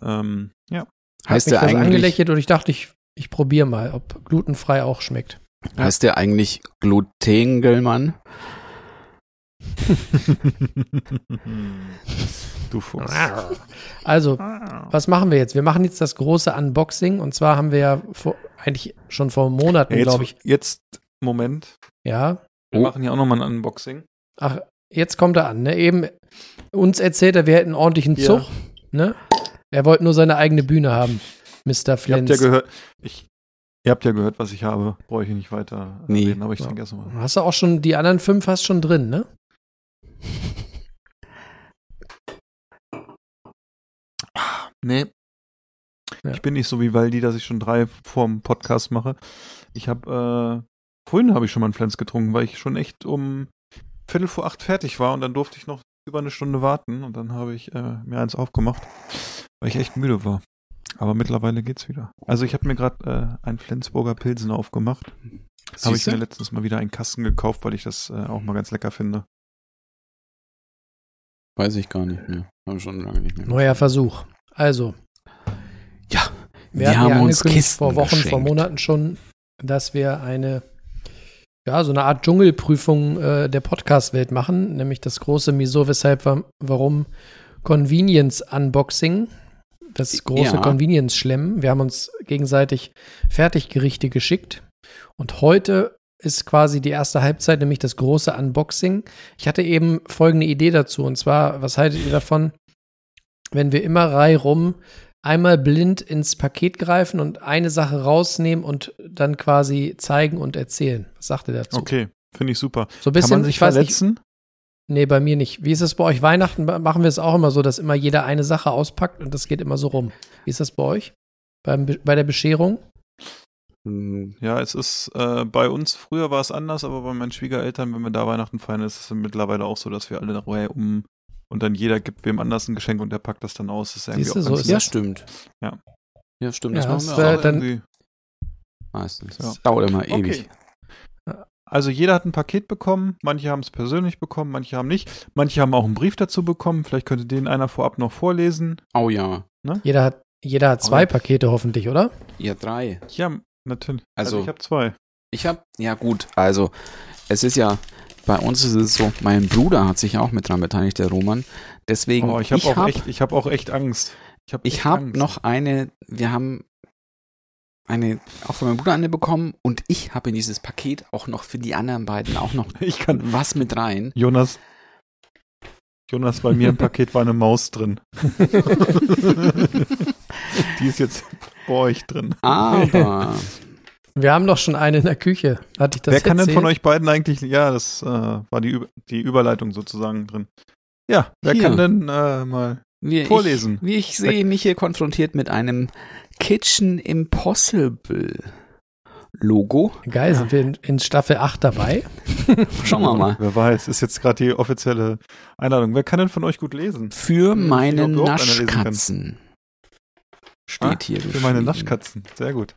Ähm, ja. hat Heißt mich der das eigentlich, angelächelt und ich dachte, ich, ich probiere mal, ob glutenfrei auch schmeckt. Heißt der eigentlich Glutengelmann? du Fuchs. Also, was machen wir jetzt? Wir machen jetzt das große Unboxing und zwar haben wir ja vor, eigentlich schon vor Monaten, Ja, glaube ich, jetzt, Moment. ja. Wir Oh. machen hier auch nochmal ein Unboxing. Ach, jetzt kommt er an, ne? Eben uns erzählt er, wir hätten einen ordentlichen Ja. Zug, ne? Er wollte nur seine eigene Bühne haben, Mr. Habt Flens. ja gehört, ich, ihr habt ja gehört, was ich habe. Brauche ich nicht weiter Nee. reden, aber ich Ja. trinke erst mal. Hast du auch schon die anderen fünf hast schon drin, ne? Nee. Ja. Ich bin nicht so wie Waldi, dass ich schon drei vorm Podcast mache. Ich habe, äh, vorhin habe ich schon mal einen Flens getrunken, weil ich schon echt um Viertel vor acht fertig war und dann durfte ich noch über eine Stunde warten und dann habe ich äh, mir eins aufgemacht, weil ich echt müde war. Aber mittlerweile geht's wieder. Also ich habe mir gerade äh, einen Flensburger Pilsen aufgemacht. Habe ich mir letztens mal wieder einen Kasten gekauft, weil ich das äh, auch mal ganz lecker finde. Weiß ich gar nicht mehr. Habe schon lange nicht mehr. Neuer Versuch. Also, Ja, wir, wir haben ja uns Kisten vor Wochen, vor geschenkt. Monaten schon, dass wir eine, ja, so eine Art Dschungelprüfung äh, der Podcast-Welt machen, nämlich das große Wieso, weshalb, wa- warum Convenience-Unboxing. Das große Ja. Convenience-Schlemmen. Wir haben uns gegenseitig Fertiggerichte geschickt. Und heute ist quasi die erste Halbzeit, nämlich das große Unboxing. Ich hatte eben folgende Idee dazu. Und zwar, was haltet ihr davon, wenn wir immer reihum einmal blind ins Paket greifen und eine Sache rausnehmen und dann quasi zeigen und erzählen? Was sagt ihr dazu? Okay, finde ich super. So ein Kann bisschen, man sich ich weiß nicht, verletzen? Nee, bei mir nicht. Wie ist es bei euch? Weihnachten machen wir es auch immer so, dass immer jeder eine Sache auspackt und das geht immer so rum. Wie ist das bei euch? Beim, Be- bei der Bescherung? Hm, Ja, es ist äh, bei uns, früher war es anders, aber bei meinen Schwiegereltern, wenn wir da Weihnachten feiern, ist es mittlerweile auch so, dass wir alle Reihe um und dann jeder gibt wem anders ein Geschenk und der packt das dann aus. Das ist irgendwie Siehste, auch so ist Ja, stimmt. Ja. Ja, stimmt. Ja, Das das machen wir auch dann- Irgendwie- meistens. Ja. Das dauert immer ewig. Also jeder hat ein Paket bekommen, manche haben es persönlich bekommen, manche haben nicht, manche haben auch einen Brief dazu bekommen, vielleicht könnte den einer vorab noch vorlesen. Oh ja. Jeder hat, jeder hat zwei Aber- Pakete hoffentlich, oder? Ihr drei. Ja, natürlich. Also, Also- ich habe zwei. Ich habe, ja gut, also es ist ja, bei uns ist es so, mein Bruder hat sich auch mit dran beteiligt, der Roman. Deswegen, Oh, ich habe auch hab- echt, ich habe auch echt Angst. Ich habe Ich habe noch eine, wir haben eine, auch von meinem Bruder eine bekommen und ich habe in dieses Paket auch noch für die anderen beiden auch noch ich kann was mit rein. Jonas Jonas, bei mir im Paket war eine Maus drin. Die ist jetzt bei euch drin. Aber Wir haben doch schon eine in der Küche. Hatte ich das Wer kann denn erzählt? von euch beiden eigentlich, ja, das äh, war die, die Überleitung sozusagen drin. Ja, wer Hier. kann denn äh, mal wie Vorlesen. Ich, wie ich sehe mich hier konfrontiert mit einem Kitchen Impossible Logo. Geil, sind wir in, in Staffel 8 dabei? Schauen wir mal. Wer weiß, ist jetzt gerade die offizielle Einladung. Wer kann denn von euch gut lesen? Für meine kann. Naschkatzen. Steht Ah, hier Für meine. Naschkatzen. Sehr gut.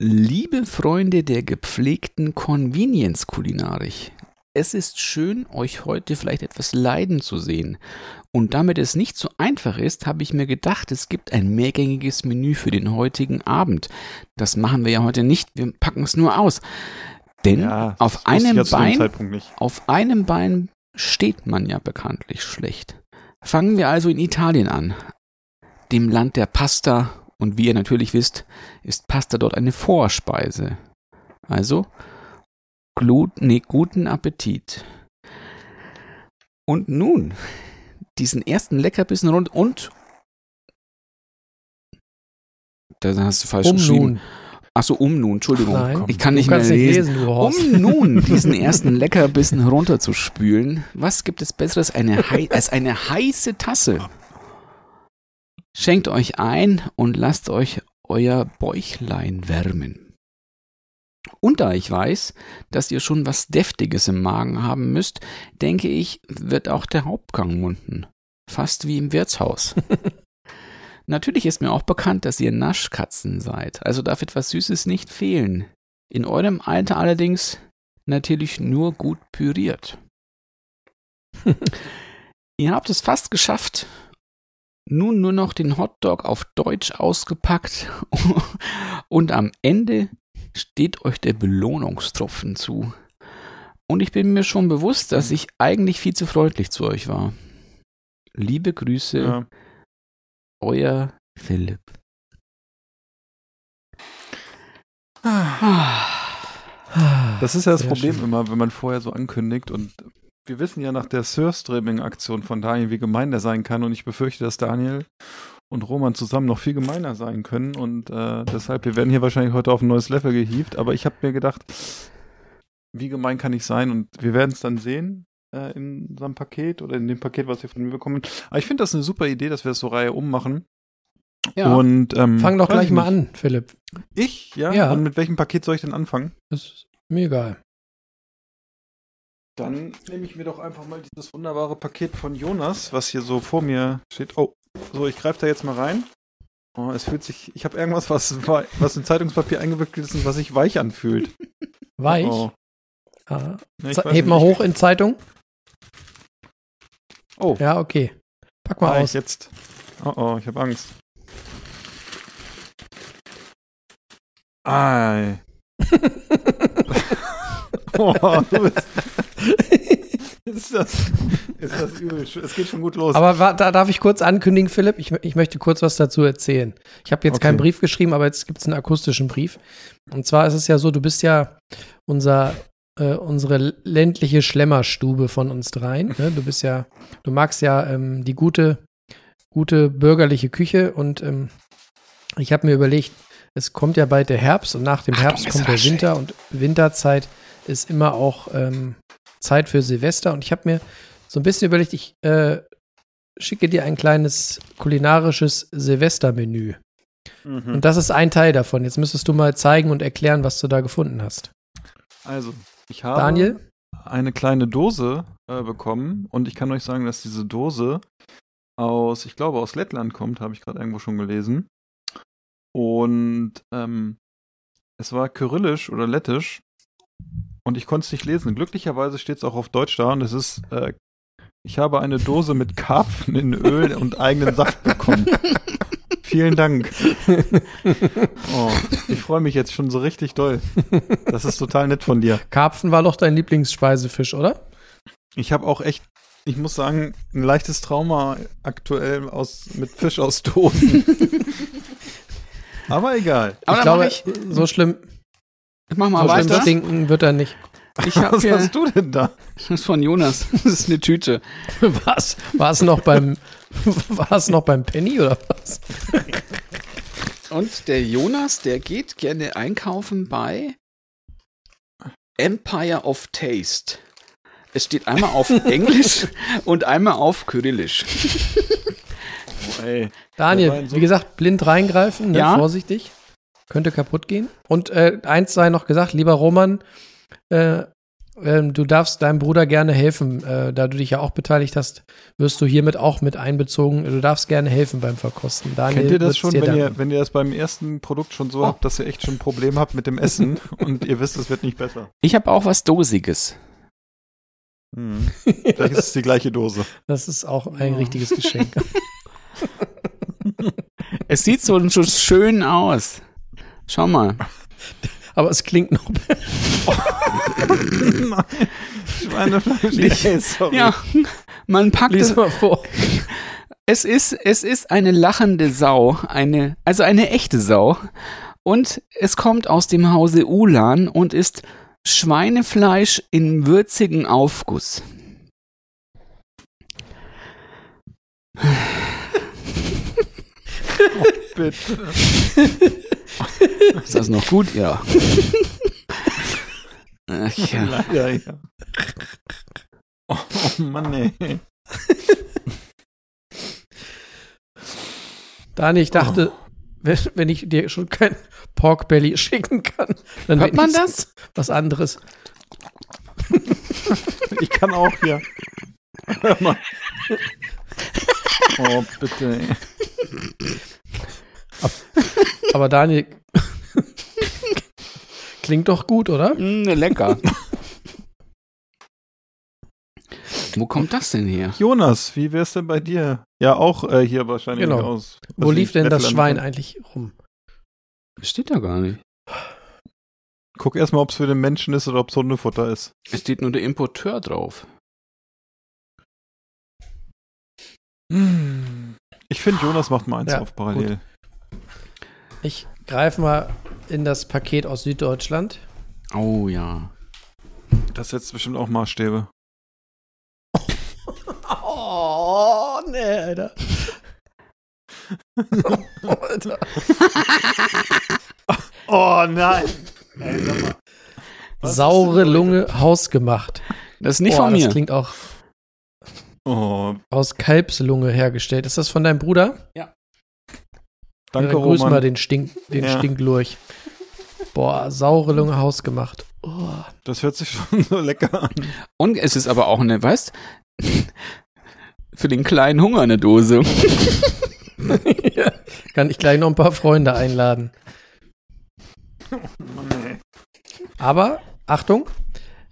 Liebe Freunde der gepflegten Convenience-Kulinarik, es ist schön, euch heute vielleicht etwas leiden zu sehen. Und damit es nicht so einfach ist, habe ich mir gedacht, es gibt ein mehrgängiges Menü für den heutigen Abend. Das machen wir ja heute nicht, wir packen es nur aus. Denn Ja, auf einem Bein auf einem Bein steht man ja bekanntlich schlecht. Fangen wir also in Italien an. dem Land der Pasta. Und wie ihr natürlich wisst, ist Pasta dort eine Vorspeise. Also, glut, nee, guten Appetit. Und nun, diesen ersten Leckerbissen rund und. Da hast du falsch Um geschrieben. nun. Achso, um nun, Entschuldigung. Nein, ich kann nicht mehr lesen. nicht lesen. Um nun diesen ersten Leckerbissen runterzuspülen, was gibt es Besseres eine als eine heiße Tasse? Schenkt euch ein und lasst euch euer Bäuchlein wärmen. Und da ich weiß, dass ihr schon was Deftiges im Magen haben müsst, denke ich, wird auch der Hauptgang munden. Fast wie im Wirtshaus. Natürlich ist mir auch bekannt, dass ihr Naschkatzen seid, also darf etwas Süßes nicht fehlen. In eurem Alter allerdings natürlich nur gut püriert. ihr habt es fast geschafft. Nun nur noch den Hotdog auf Deutsch ausgepackt und am Ende steht euch der Belohnungstropfen zu. Und ich bin mir schon bewusst, dass ich eigentlich viel zu freundlich zu euch war. Liebe Grüße, Ja. euer Philipp. Das ist ja das Sehr Problem schön. immer, wenn man vorher so ankündigt und wir wissen ja nach der Surstreaming-Aktion von Daniel, wie gemein der sein kann und ich befürchte, dass Daniel und Roman zusammen noch viel gemeiner sein können und äh, deshalb, wir werden hier wahrscheinlich heute auf ein neues Level gehievt, aber ich habe mir gedacht, wie gemein kann ich sein und wir werden es dann sehen äh, in unserem Paket oder in dem Paket, was wir von mir bekommen. Aber ich finde das eine super Idee, dass wir es so Reihe ummachen. Ja. Und ähm, Fang doch gleich ich mal an, Philipp. Ich, ja? Ja. Und mit welchem Paket soll ich denn anfangen? Das ist mir egal. Dann nehme ich mir doch einfach mal dieses wunderbare Paket von Jonas, was hier so vor mir steht. Oh, so, ich greife da jetzt mal rein. Oh, es fühlt sich, ich habe irgendwas, was, was in Zeitungspapier eingewickelt ist und was sich weich anfühlt. Weich. Oh, Ah. ne, weiß Heb mal hoch in Zeitung. Oh, Ja, okay. Pack mal ah, aus. jetzt. Oh, oh, ich habe Angst. Ei. oh, du bist, ist das, ist das übel. Es geht schon gut los. Aber wa- da darf ich kurz ankündigen, Philipp. Ich, ich möchte kurz was dazu erzählen. Ich habe jetzt Okay. keinen Brief geschrieben, aber jetzt gibt es einen akustischen Brief. Und zwar ist es ja so, du bist ja unser, äh, unsere ländliche Schlemmerstube von uns dreien. Ne? Du bist ja, du magst ja ähm, die gute, gute bürgerliche Küche und ähm, ich habe mir überlegt, es kommt ja bald der Herbst und nach dem Achtung, Herbst kommt der. Winter und Winterzeit ist immer auch ähm, Zeit für Silvester und ich habe mir so ein bisschen überlegt, ich äh, schicke dir ein kleines kulinarisches Silvestermenü. Mhm. Und das ist ein Teil davon. Jetzt müsstest du mal zeigen und erklären, was du da gefunden hast. Also, ich habe Daniel? eine kleine Dose äh, bekommen und ich kann euch sagen, dass diese Dose aus, ich glaube, aus Lettland kommt, habe ich gerade irgendwo schon gelesen. Und ähm, es war kyrillisch oder lettisch und ich konnte es nicht lesen. Glücklicherweise steht es auch auf Deutsch da und es ist, äh, ich habe eine Dose mit Karpfen in Öl und eigenen Saft bekommen. Vielen Dank. Oh, ich freue mich jetzt schon so richtig doll. Das ist total nett von dir. Karpfen war doch dein Lieblingssspeisefisch, oder? Ich habe auch echt, ich muss sagen, ein leichtes Trauma aktuell aus, mit Fisch aus Dosen. Aber egal. Aber ich dann glaube, ich, so schlimm, ich mach so mal schlimm weiter. stinken wird er nicht. Ich habe Was hast du denn da? das ist von Jonas. Das ist eine Tüte. Was? War es noch beim, war es noch beim Penny oder was? Und der Jonas, der geht gerne einkaufen bei Empire of Taste. Es steht einmal auf Englisch und einmal auf Kyrillisch. Oh, Daniel, so- wie gesagt, blind reingreifen, ne? Ja. vorsichtig. Könnte kaputt gehen. Und äh, eins sei noch gesagt, lieber Roman, äh, ähm, du darfst deinem Bruder gerne helfen. Äh, da du dich ja auch beteiligt hast, wirst du hiermit auch mit einbezogen. Du darfst gerne helfen beim Verkosten. Daniel, Kennt ihr das schon, wenn ihr, wenn ihr das beim ersten Produkt schon so Oh. habt, dass ihr echt schon ein Problem habt mit dem Essen und ihr wisst, es wird nicht besser? Ich habe auch was Dosiges. Hm. Vielleicht ist es die gleiche Dose. Das ist auch ein Oh. richtiges Geschenk. Es sieht so, so schön aus. Schau mal. Aber es klingt noch. Nein. Schweinefleisch. Ich- Ey, sorry. Ja, man packt Lies es, mal vor. Es ist, es ist eine lachende Sau, eine, also eine echte Sau. Und es kommt aus dem Hause Ulan und ist Schweinefleisch in würzigen Aufguss. Bitte. Ist das noch gut? Ja. Ach ja. Leider, ja. Oh, Mann, ey. Dani, ich dachte, wenn, wenn ich dir schon kein Pork Belly schicken kann, dann Hört man wenigstens was anderes. Ich kann auch hier. Hör mal. Oh, bitte, ey. Aber Daniel, klingt doch gut, oder? Mm, lecker. Wo kommt das denn her? Jonas, wie wär's denn bei dir? Ja, auch äh, hier wahrscheinlich Genau. aus. Wo lief denn das Schwein kenn. eigentlich rum? Steht da gar nicht. Guck erstmal, ob es für den Menschen ist oder ob es Hundefutter ist. Es steht nur der Importeur drauf. Ich finde, Jonas macht mal eins Ja, auf parallel. Ich greife mal in das Paket aus Süddeutschland. Oh ja. Das setzt bestimmt auch Maßstäbe. Oh, nee, Alter. Alter. Oh nein! Ey, sag mal. Was Saure Lunge hausgemacht. Das ist nicht Boah, von mir. Das klingt auch Oh, aus Kalbslunge hergestellt. Ist das von deinem Bruder? Danke, Dann grüß mal den, Stink, den Ja. Stinklurch. Boah, saure Lunge hausgemacht. Oh. Das hört sich schon so lecker an. Und es ist aber auch eine, weißt für den kleinen Hunger eine Dose. ja. Kann ich gleich noch ein paar Freunde einladen. Mann, ey. Aber, Achtung,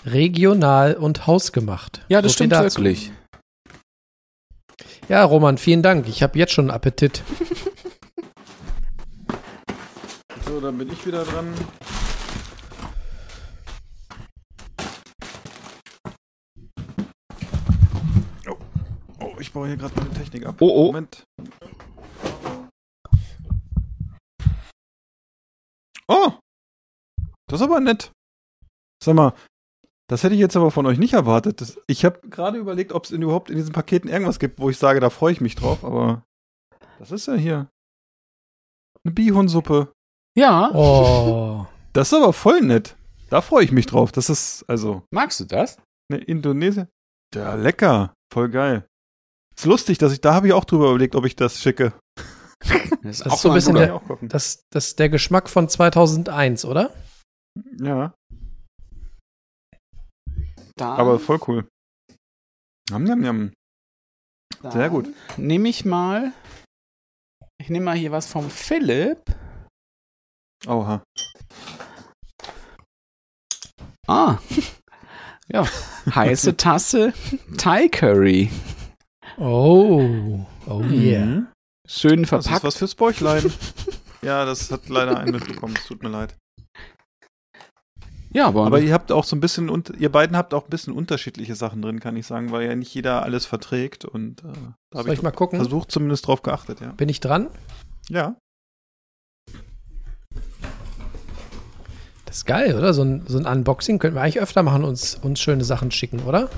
regional und hausgemacht. Ja, das So stimmt dazu. wirklich. Ja, Roman, vielen Dank. Ich habe jetzt schon Appetit. So, dann bin ich wieder dran. Oh, oh ich baue hier gerade meine Technik ab. Oh, oh. Moment. Oh! Das ist aber nett. Sag mal, das hätte ich jetzt aber von euch nicht erwartet. Das, ich habe gerade überlegt, ob es in, überhaupt in diesen Paketen irgendwas gibt, wo ich sage, da freue ich mich drauf, aber das ist ja hier. Eine Bihunsuppe. Ja. Oh. Das ist aber voll nett. Da freue ich mich drauf. Das ist also Magst du das? eine Indonesien. Ja, lecker. Voll geil. Ist lustig, dass ich da habe ich auch drüber überlegt, ob ich das schicke. Das ist so ein bisschen der-. Das, das ist der Geschmack von 2001, oder? Ja, Da, aber voll cool. Nam, nam, nam. sehr gut. Nehme ich mal. Ich nehme mal hier was vom Philipp. Oha. Ah. Ja. Heiße Tasse Thai Curry. Oh. Oh yeah. Mhm. Schön Das ist verpackt. was fürs Bäuchlein. ja, das hat leider einen mitbekommen. Es tut mir leid. Ja, aber, Aber ihr habt auch so ein bisschen, und ihr beiden habt auch ein bisschen unterschiedliche Sachen drin, kann ich sagen, weil ja nicht jeder alles verträgt. Und äh, da Soll habe ich ich mal gucken? versucht, zumindest drauf geachtet, ja. Bin ich dran? Ja. Das ist geil, oder? So ein, so ein Unboxing könnten wir eigentlich öfter machen, uns, uns schöne Sachen schicken, oder? Das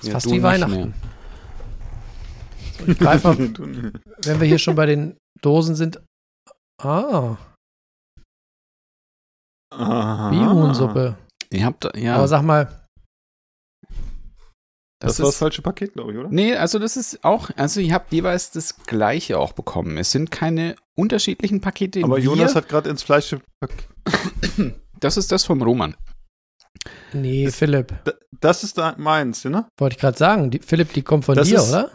ist Ja, fast wie Weihnachten. So, ich greife mal, wenn wir hier schon bei den Dosen sind. Ah, Aha. Bihuhnsuppe. ihr habt, ja. Aber sag mal, Das, das war das falsche Paket, glaube ich, oder? nee, also das ist auch, also ihr habt jeweils das gleiche auch bekommen. Es sind keine unterschiedlichen Pakete. Aber Wir- Jonas hat gerade ins Fleisch. Das ist das vom Roman. nee, Das- Philipp, Das ist da meins, ne? wollte ich gerade sagen. Die, Philipp, die kommt von Das dir, ist- oder?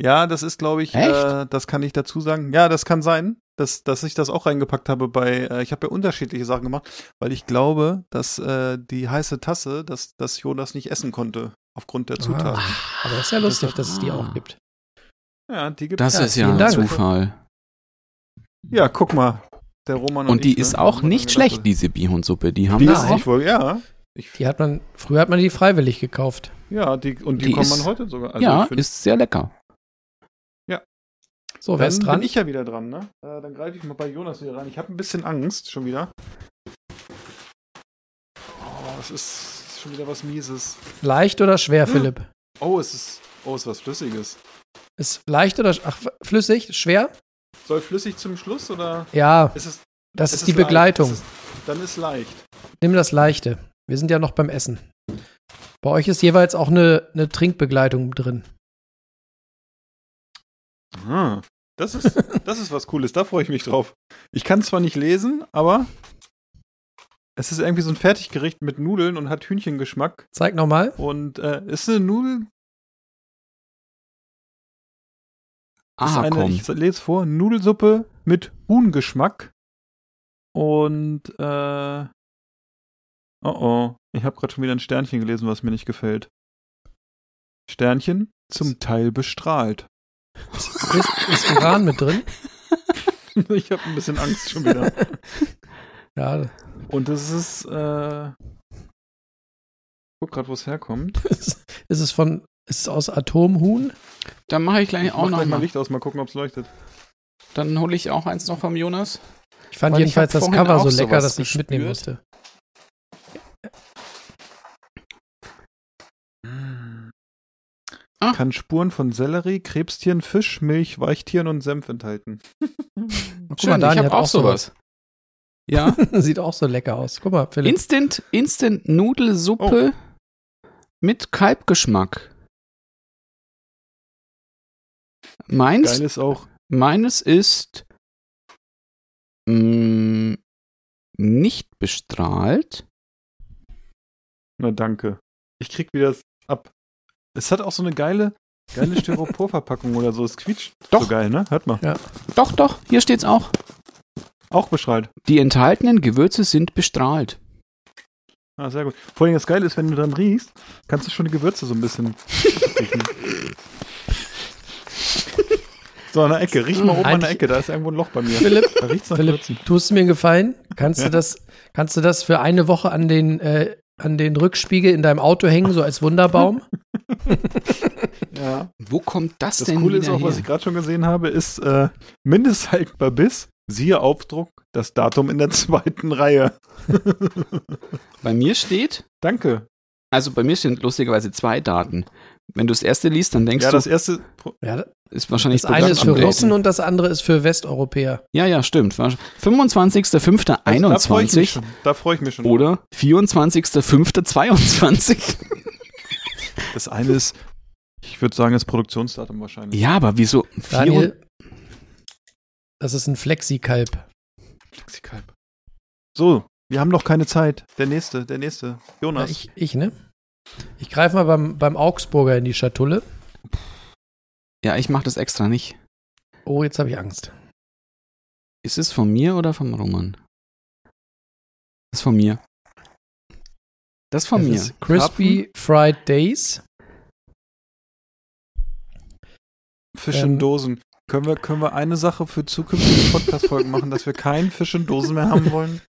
Ja, das ist, glaube ich, Echt? äh, das kann ich dazu sagen. Ja, das kann sein, dass, dass ich das auch reingepackt habe bei, äh, ich habe ja unterschiedliche Sachen gemacht, weil ich glaube, dass äh, die heiße Tasse, dass, dass Jonas nicht essen konnte, aufgrund der Zutaten. Ah, aber das ist ja lustig, dass es die auch gibt. Ja, die gibt Das Ja, ist ja ein Dank. Zufall. Ja, guck mal. Der Roman und, Und die ich, ist ne, auch nicht schlecht, diese Bihunsuppe. Die haben Die wir ist auch. nicht wohl, ja. Ich, Die hat man, früher hat man die freiwillig gekauft. ja, die, und die, Die kann ist- man heute sogar. Also ja, ist sehr lecker. So, wer ist Dann dran? bin ich ja wieder dran, ne? Äh, dann greife ich mal bei Jonas wieder rein. Ich habe ein bisschen Angst schon wieder. Oh, es ist, schon wieder was Mieses. Leicht oder schwer, Philipp? Oh, es ist, oh, es ist was Flüssiges. Ist leicht oder ach, flüssig? Schwer? Soll flüssig zum Schluss oder Ja, ist es? das es ist die leicht? Begleitung. Ist, dann ist leicht. Nimm das Leichte. Wir sind ja noch beim Essen. Bei euch ist jeweils auch eine, eine Trinkbegleitung drin. Ah, das ist, das ist was Cooles. Da freue ich mich drauf. Ich kann zwar nicht lesen, aber es ist irgendwie so ein Fertiggericht mit Nudeln und hat Hühnchengeschmack. Zeig nochmal. Und äh, ist eine Nudel. Ist Ah, eine, komm. ich lese vor, Nudelsuppe mit Huhngeschmack. Und äh, oh oh, ich habe gerade schon wieder ein Sternchen gelesen, was mir nicht gefällt. Sternchen zum Teil bestrahlt. Ist, ist Uran mit drin? ich habe ein bisschen Angst schon wieder. Ja, Und es ist, äh, guck gerade, wo es herkommt. ist es von, ist es aus Atomhuhn? Dann mache ich gleich Ich auch noch mal mal. Licht aus, mal gucken, ob es leuchtet. Dann hole ich auch eins noch vom Jonas. Ich fand jedenfalls das Cover so lecker, sowas dass ich mitnehmen gespürt. musste. Ah. Kann Spuren von Sellerie, Krebstieren, Fisch, Milch, Weichtieren und Senf enthalten. Guck Schön, ich habe auch sowas. Ja. Sieht auch so lecker aus. Guck mal, Philipp. Instant, Instant Nudelsuppe mit Kalbgeschmack. Meins, Geil ist auch, meines ist mh, nicht bestrahlt. na danke. Ich krieg wieder das ab. Es hat auch so eine geile, geile Styroporverpackung oder so. Es quietscht Doch. so geil, ne? Hört mal. Doch, doch, hier steht's auch. Auch bestrahlt. Die enthaltenen Gewürze sind bestrahlt. Ah, sehr gut. Vor allem das Geile ist, wenn du dran riechst, kannst du schon die Gewürze so ein bisschen riechen. So, an der Ecke. Riech mal oben an der Ecke. Da ist irgendwo ein Loch bei mir. Philipp, Da riecht's nach Philipp, tust du mir einen Gefallen? Kannst Ja. du das, kannst du das für eine Woche an den, äh, an den Rückspiegel in deinem Auto hängen, so als Wunderbaum? Ja. Wo kommt das, Das denn Coole ist auch, was her? ich gerade schon gesehen habe, ist äh, mindesthaltbar bis, siehe Aufdruck, das Datum in der zweiten Reihe. Bei mir steht, Danke. also bei mir stehen lustigerweise zwei Daten. Wenn du das erste liest, dann denkst Ja, du, das erste. Ja, ist wahrscheinlich das eine ist für. Russen und das andere ist für Westeuropäer. Ja, ja, stimmt. War- Also, da freue ich mich 25.05.21 schon. Da freue ich mich schon. oder 24.05.22. Das eine ist, ich würde sagen, das Produktionsdatum wahrscheinlich. Ja, aber wieso? Daniel, das ist ein Flexikalb. Flexikalb. So, wir haben noch keine Zeit. Der nächste, der nächste. Ja, Jonas. ich, ich, ne? Ich greife mal beim, beim Augsburger in die Schatulle. Ja, ich mache das extra nicht. Oh, jetzt habe ich Angst. Ist es von mir oder vom Roman? Das ist von mir. Das ist von Das mir. ist Crispy Fried Days. Fisch ähm, in Dosen. Können wir, können wir eine Sache für zukünftige Podcast-Folgen machen, dass wir keinen Fisch in Dosen mehr haben wollen?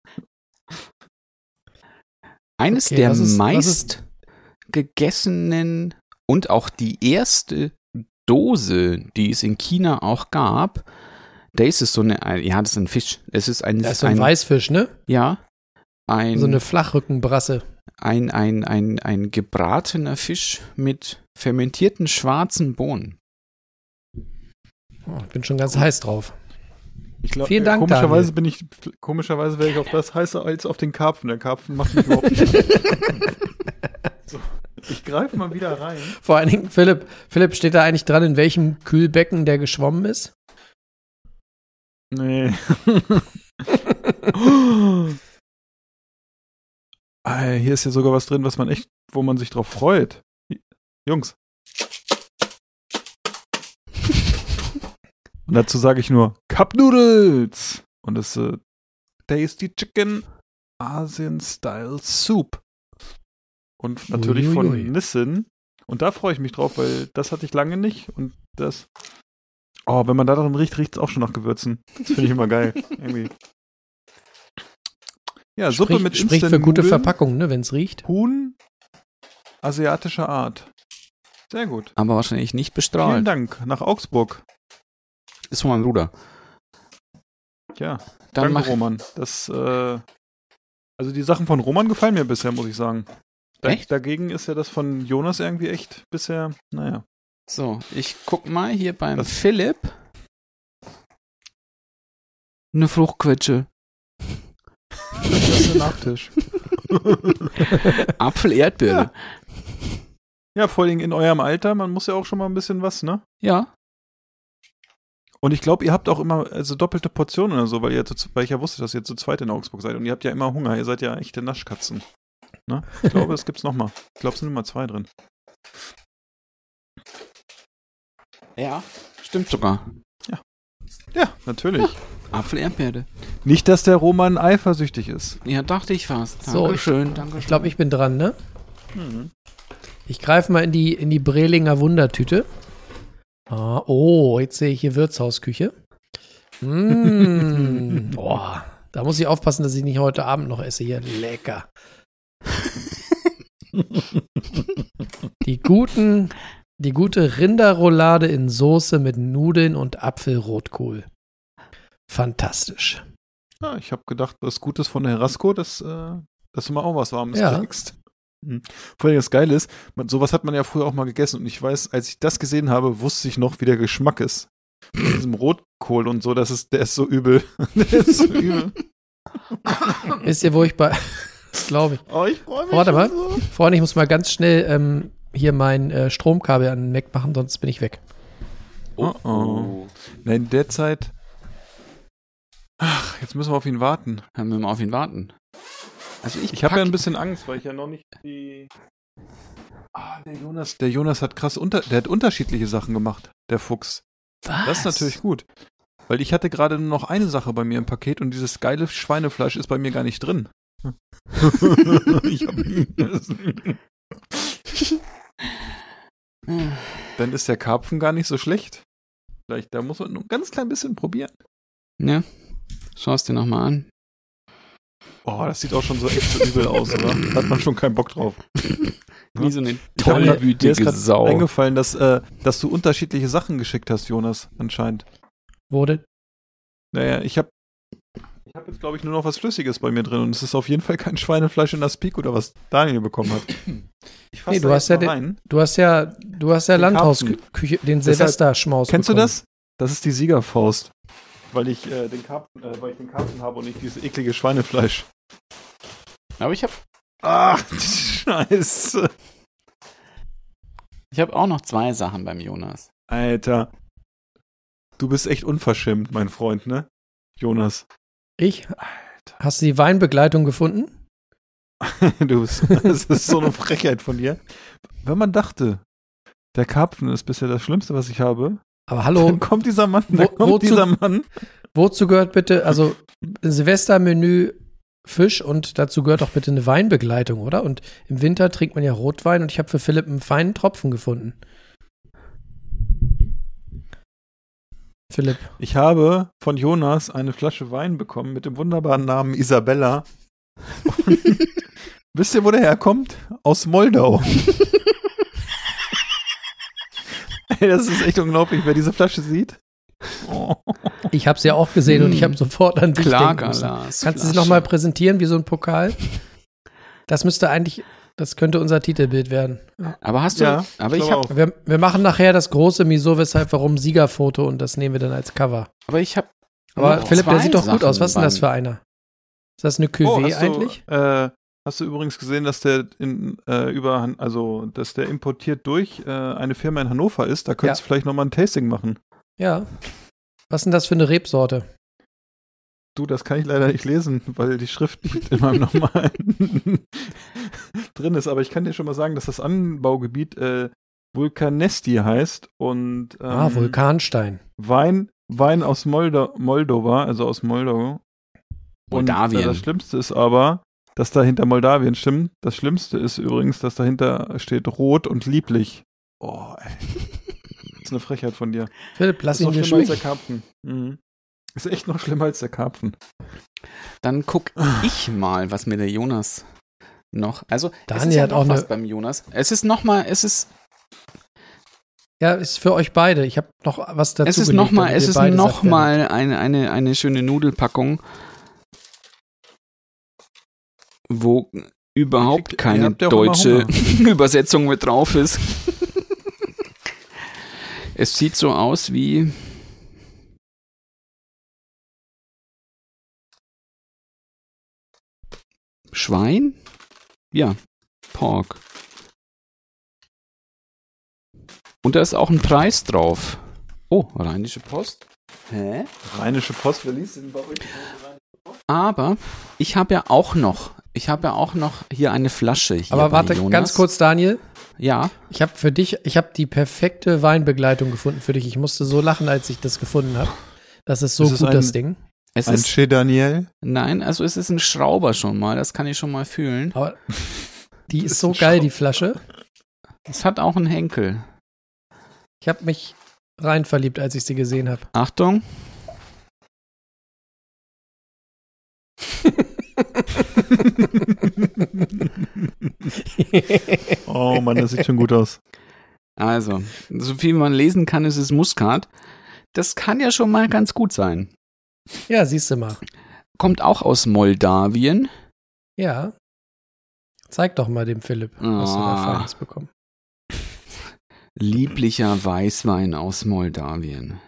Eines Okay, der meist gegessenen und auch die erste Dose, die es in China auch gab. Da ist es so eine, ein- ja, das ist ein Fisch. Es ist ein, Das ist so ein ein Weißfisch, ne? ja, ein, So eine Flachrückenbrasse. ein, ein, ein, ein gebratener Fisch mit fermentierten schwarzen Bohnen. Oh, ich bin schon ganz heiß drauf. Ich glaub, Vielen Dank, Komischerweise Daniel. bin ich, komischerweise wäre ich auf das heißer als auf den Karpfen. Der Karpfen macht mich überhaupt nicht. So, ich greife mal wieder rein. Vor allen Dingen, Philipp, Philipp, steht da eigentlich dran, in welchem Kühlbecken der geschwommen ist? Nee. ah, hier ist ja sogar was drin, was man echt, wo man sich drauf freut. Jungs. Und dazu sage ich nur Cup Noodles. Und es ist äh, Tasty Chicken Asian Style Soup. Und natürlich von Uiuiui. Nissin. Und da freue ich mich drauf, weil das hatte ich lange nicht. Und das. Oh, wenn man da dran riecht, riecht es auch schon nach Gewürzen. Das finde ich immer geil. Irgendwie. Ja, Suppe Sprich- mit Spricht für gute Instant-Nudeln. Verpackung, ne, wenn es riecht. Huhn asiatischer Art. Sehr gut. Aber wahrscheinlich nicht Vielen bestrahlt. Dank. Nach Augsburg. ist von meinem Bruder. Ja, Dann danke mach, Roman. Das, äh, also die Sachen von Roman gefallen mir bisher, muss ich sagen. Da, Echt? Dagegen ist ja das von Jonas irgendwie echt bisher, naja. So, ich guck mal hier beim Das- Philipp. Eine Fruchtquetsche. Das ist ein Nachtisch. Apfel, Erdbeere. Ja, vor allem in eurem Alter, man muss ja auch schon mal ein bisschen was, ne? Ja. Und ich glaube, ihr habt auch immer also doppelte Portionen oder so, weil ihr weil ich ja wusste, dass ihr zu zweit in Augsburg seid und ihr habt ja immer Hunger. Ihr seid ja echte Naschkatzen. Ne? Ich glaube, es gibt's noch mal. Ich glaube, es sind immer zwei drin. Ja. Stimmt sogar. Ja, natürlich. Apfel, Erdbeere. Nicht, dass der Roman eifersüchtig ist. Ja, dachte ich fast. So, Dankeschön, danke. Ich glaube, ich bin dran, ne? Mhm. Ich greife mal in die, in die Brelinger Wundertüte. Ah, oh, jetzt sehe ich hier Wirtshausküche. Mmh, boah, da muss ich aufpassen, dass ich nicht heute Abend noch esse hier. Lecker. Die guten, die gute Rinderroulade in Soße mit Nudeln und Apfelrotkohl. Fantastisch. Ja, ich habe gedacht, was Gutes von Herasco, dass, äh, dass du mal auch was Warmes Ja. kriegst. Mhm. Vor allem das Geile ist, man, sowas hat man ja früher auch mal gegessen und ich weiß, als ich das gesehen habe, wusste ich noch, wie der Geschmack ist. Von diesem Rotkohl und so, das ist, der ist so übel. der ist so übel. Wisst ihr, wo ich bei. Das glaube ich. Oh, ich freue mich. Warte schon mal. So. Freunde, ich muss mal ganz schnell ähm, hier mein äh, Stromkabel an den Mac machen, sonst bin ich weg. Oh, oh. Nein, in der Zeit. Ach, jetzt müssen wir auf ihn warten. Haben wir mal auf ihn warten. Also ich, Ich habe ja ein bisschen Angst, weil ich ja noch nicht die. Ah, der Jonas, der Jonas hat krass unter, der hat unterschiedliche Sachen gemacht, der Fuchs. Was? Das ist natürlich gut. Weil ich hatte gerade nur noch eine Sache bei mir im Paket und dieses geile Schweinefleisch ist bei mir gar nicht drin. ich hab, dann ist der Karpfen gar nicht so schlecht. Vielleicht, da muss man nur ein ganz klein bisschen probieren. Ja. Schau es dir nochmal an. Oh, das sieht auch schon so echt so übel aus, oder? Da hat man schon keinen Bock drauf. Wie so eine Ich hab grad- mir ist tollwütige Sau. eingefallen, dass, äh, dass du unterschiedliche Sachen geschickt hast, Jonas, anscheinend. Wurde. Naja, ich habe ich hab jetzt, glaube ich, nur noch was Flüssiges bei mir drin und es ist auf jeden Fall kein Schweinefleisch in das Peak oder was Daniel bekommen hat. Ich fass Nee, du hast ja den- rein. Du hast ja, du hast ja Den Landhausküche, den Silvesterschmaus. Kennst du bekommen. das? Das ist die Siegerfaust. Weil ich, äh, den Karpfen, äh, weil ich den Karpfen habe und nicht dieses eklige Schweinefleisch. Aber ich habe Ah, Scheiße. ich hab auch noch zwei Sachen beim Jonas. Alter. Du bist echt unverschämt, mein Freund, ne? Jonas. Ich? Hast du die Weinbegleitung gefunden? Du bist, das ist so eine Frechheit von dir. Wenn man dachte, der Karpfen ist bisher das Schlimmste, was ich habe, Aber hallo, dann kommt dieser Mann, Wo- kommt wozu- dieser Mann. wozu gehört bitte, also Silvestermenü Fisch und dazu gehört auch bitte eine Weinbegleitung, oder? Und im Winter trinkt man ja Rotwein und ich habe für Philipp einen feinen Tropfen gefunden. Philipp, Ich habe von Jonas eine Flasche Wein bekommen mit dem wunderbaren Namen Isabella. Und wisst ihr, wo der herkommt? Aus Moldau. Ey, das ist echt unglaublich, wer diese Flasche sieht. Oh. ich habe sie ja auch gesehen und ich habe sofort an dich denken müssen. Kannst du sie nochmal präsentieren wie so ein Pokal? Das müsste eigentlich, das könnte unser Titelbild werden. Aber hast du, Ja, aber ich habe, auch. Wir, wir machen nachher das große Wieso, weshalb, warum Siegerfoto und das nehmen wir dann als Cover. aber ich habe Aber noch Philipp, der sieht doch gut Sachen aus. Was ist denn das für einer? Ist das eine Cuvée Oh, du, eigentlich? Äh, hast du übrigens gesehen, dass der in, äh, über, also, dass der importiert durch äh, eine Firma in Hannover ist? Da könntest Ja. du vielleicht nochmal ein Tasting machen. Ja. Was ist denn das für eine Rebsorte? Du, das kann ich leider nicht lesen, weil die Schrift nicht in meinem normalen drin ist. Aber ich kann dir schon mal sagen, dass das Anbaugebiet äh, Vulkanesti heißt und ähm, ah, Vulkanstein. Wein, Wein aus Moldo Moldova, also aus Moldau. Und, Moldawien. äh, das Schlimmste ist aber, dass dahinter Moldawien stimmt. Das Schlimmste ist übrigens, dass dahinter steht rot und lieblich. Oh, ey. Das ist eine Frechheit von dir. Philipp, lass ist ihn noch dir schlimmer als der schmecken. Karpfen. Mhm. Ist echt noch schlimmer als der Karpfen. Dann guck ich mal, was mir der Jonas noch. Also, es ist Daniel ja hat noch auch was eine- beim Jonas. Es ist noch mal, es ist Ja, ist für euch beide. Ich habe noch was dazu Es ist gelegt, nochmal, damit es ist wer- nochmal eine, eine, eine schöne Nudelpackung, wo überhaupt kriegt- ihr keine deutsche Übersetzung mit drauf ist. es sieht so aus wie Schwein? Ja, Pork. Und da ist auch ein Preis drauf. Oh, Rheinische Post. Hä? Rheinische Post, wer liest denn bei euch? Aber ich habe ja auch noch, ich habe ja auch noch hier eine Flasche. Hier Aber bei warte, Jonas. ganz kurz, Daniel. Ja, Ich habe für dich, ich habe die perfekte Weinbegleitung gefunden für dich. Ich musste so lachen, als ich das gefunden habe. Das ist so Ist gut, ein- das Ding. Es Ein ist, Che Daniel. nein, also es ist ein Schrauber schon mal, das kann ich schon mal fühlen. Aber die ist ist so geil, die Schrauber. Flasche. Es hat auch einen Henkel. Ich habe mich rein verliebt, als ich sie gesehen habe. Achtung. Oh Mann, das sieht schon gut aus. Also, so viel man lesen kann, ist es Muskat. Das kann ja schon mal ganz gut sein. Ja, siehst du mal. Kommt auch aus Moldawien. Ja. Zeig doch mal dem Philipp, was du da Ah. Feines bekommen. Lieblicher Weißwein aus Moldawien.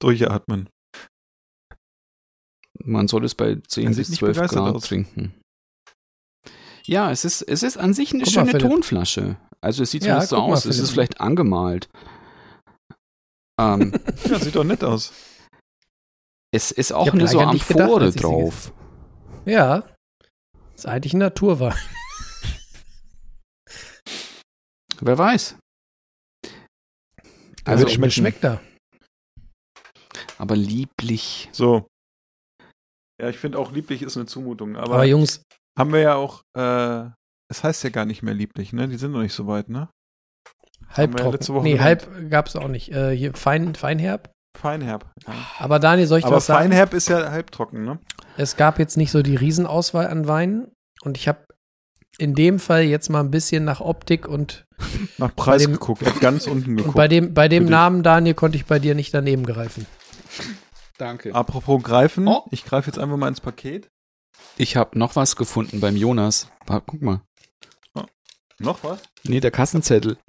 Durchatmen. Man soll es bei 10 Er bis sieht nicht 12 begeistert Grad aus. trinken. Ja, es ist, es ist an sich eine Guck mal, schöne Philipp. Tonflasche. Also es sieht Ja, zumindest so guck mal, aus. Es ist vielleicht angemalt. Ähm, Ja, sieht doch nett aus. es ist auch eine so gedacht, Amphore sie drauf. Ja. Ist eigentlich ein Naturwein. Wer weiß. Also, wird mir schmecken. schmeckt er. Aber lieblich. So. Ja, ich finde auch lieblich ist eine Zumutung. Aber, Aber Jungs, haben wir ja auch, äh, es heißt ja gar nicht mehr lieblich, ne? Die sind noch nicht so weit, ne? Letzte halbtrocken. Woche Nee, halb gab's auch nicht. Äh, hier fein, feinherb. Feinherb. Ja. Aber Daniel, soll ich dir Aber was sagen? Feinherb ist ja halbtrocken, ne? Es gab jetzt nicht so die Riesenauswahl an Weinen. Und ich habe in dem Fall jetzt mal ein bisschen nach Optik und, Nach Preis dem- geguckt, hab ganz unten und geguckt. bei dem, bei dem dich. Namen, Daniel, konnte ich bei dir nicht daneben greifen. Danke. Apropos greifen, Oh. ich greife jetzt einfach mal ins Paket. Ich habe noch was gefunden beim Jonas. Wa- Guck mal. Noch was? Nee, der Kassenzettel.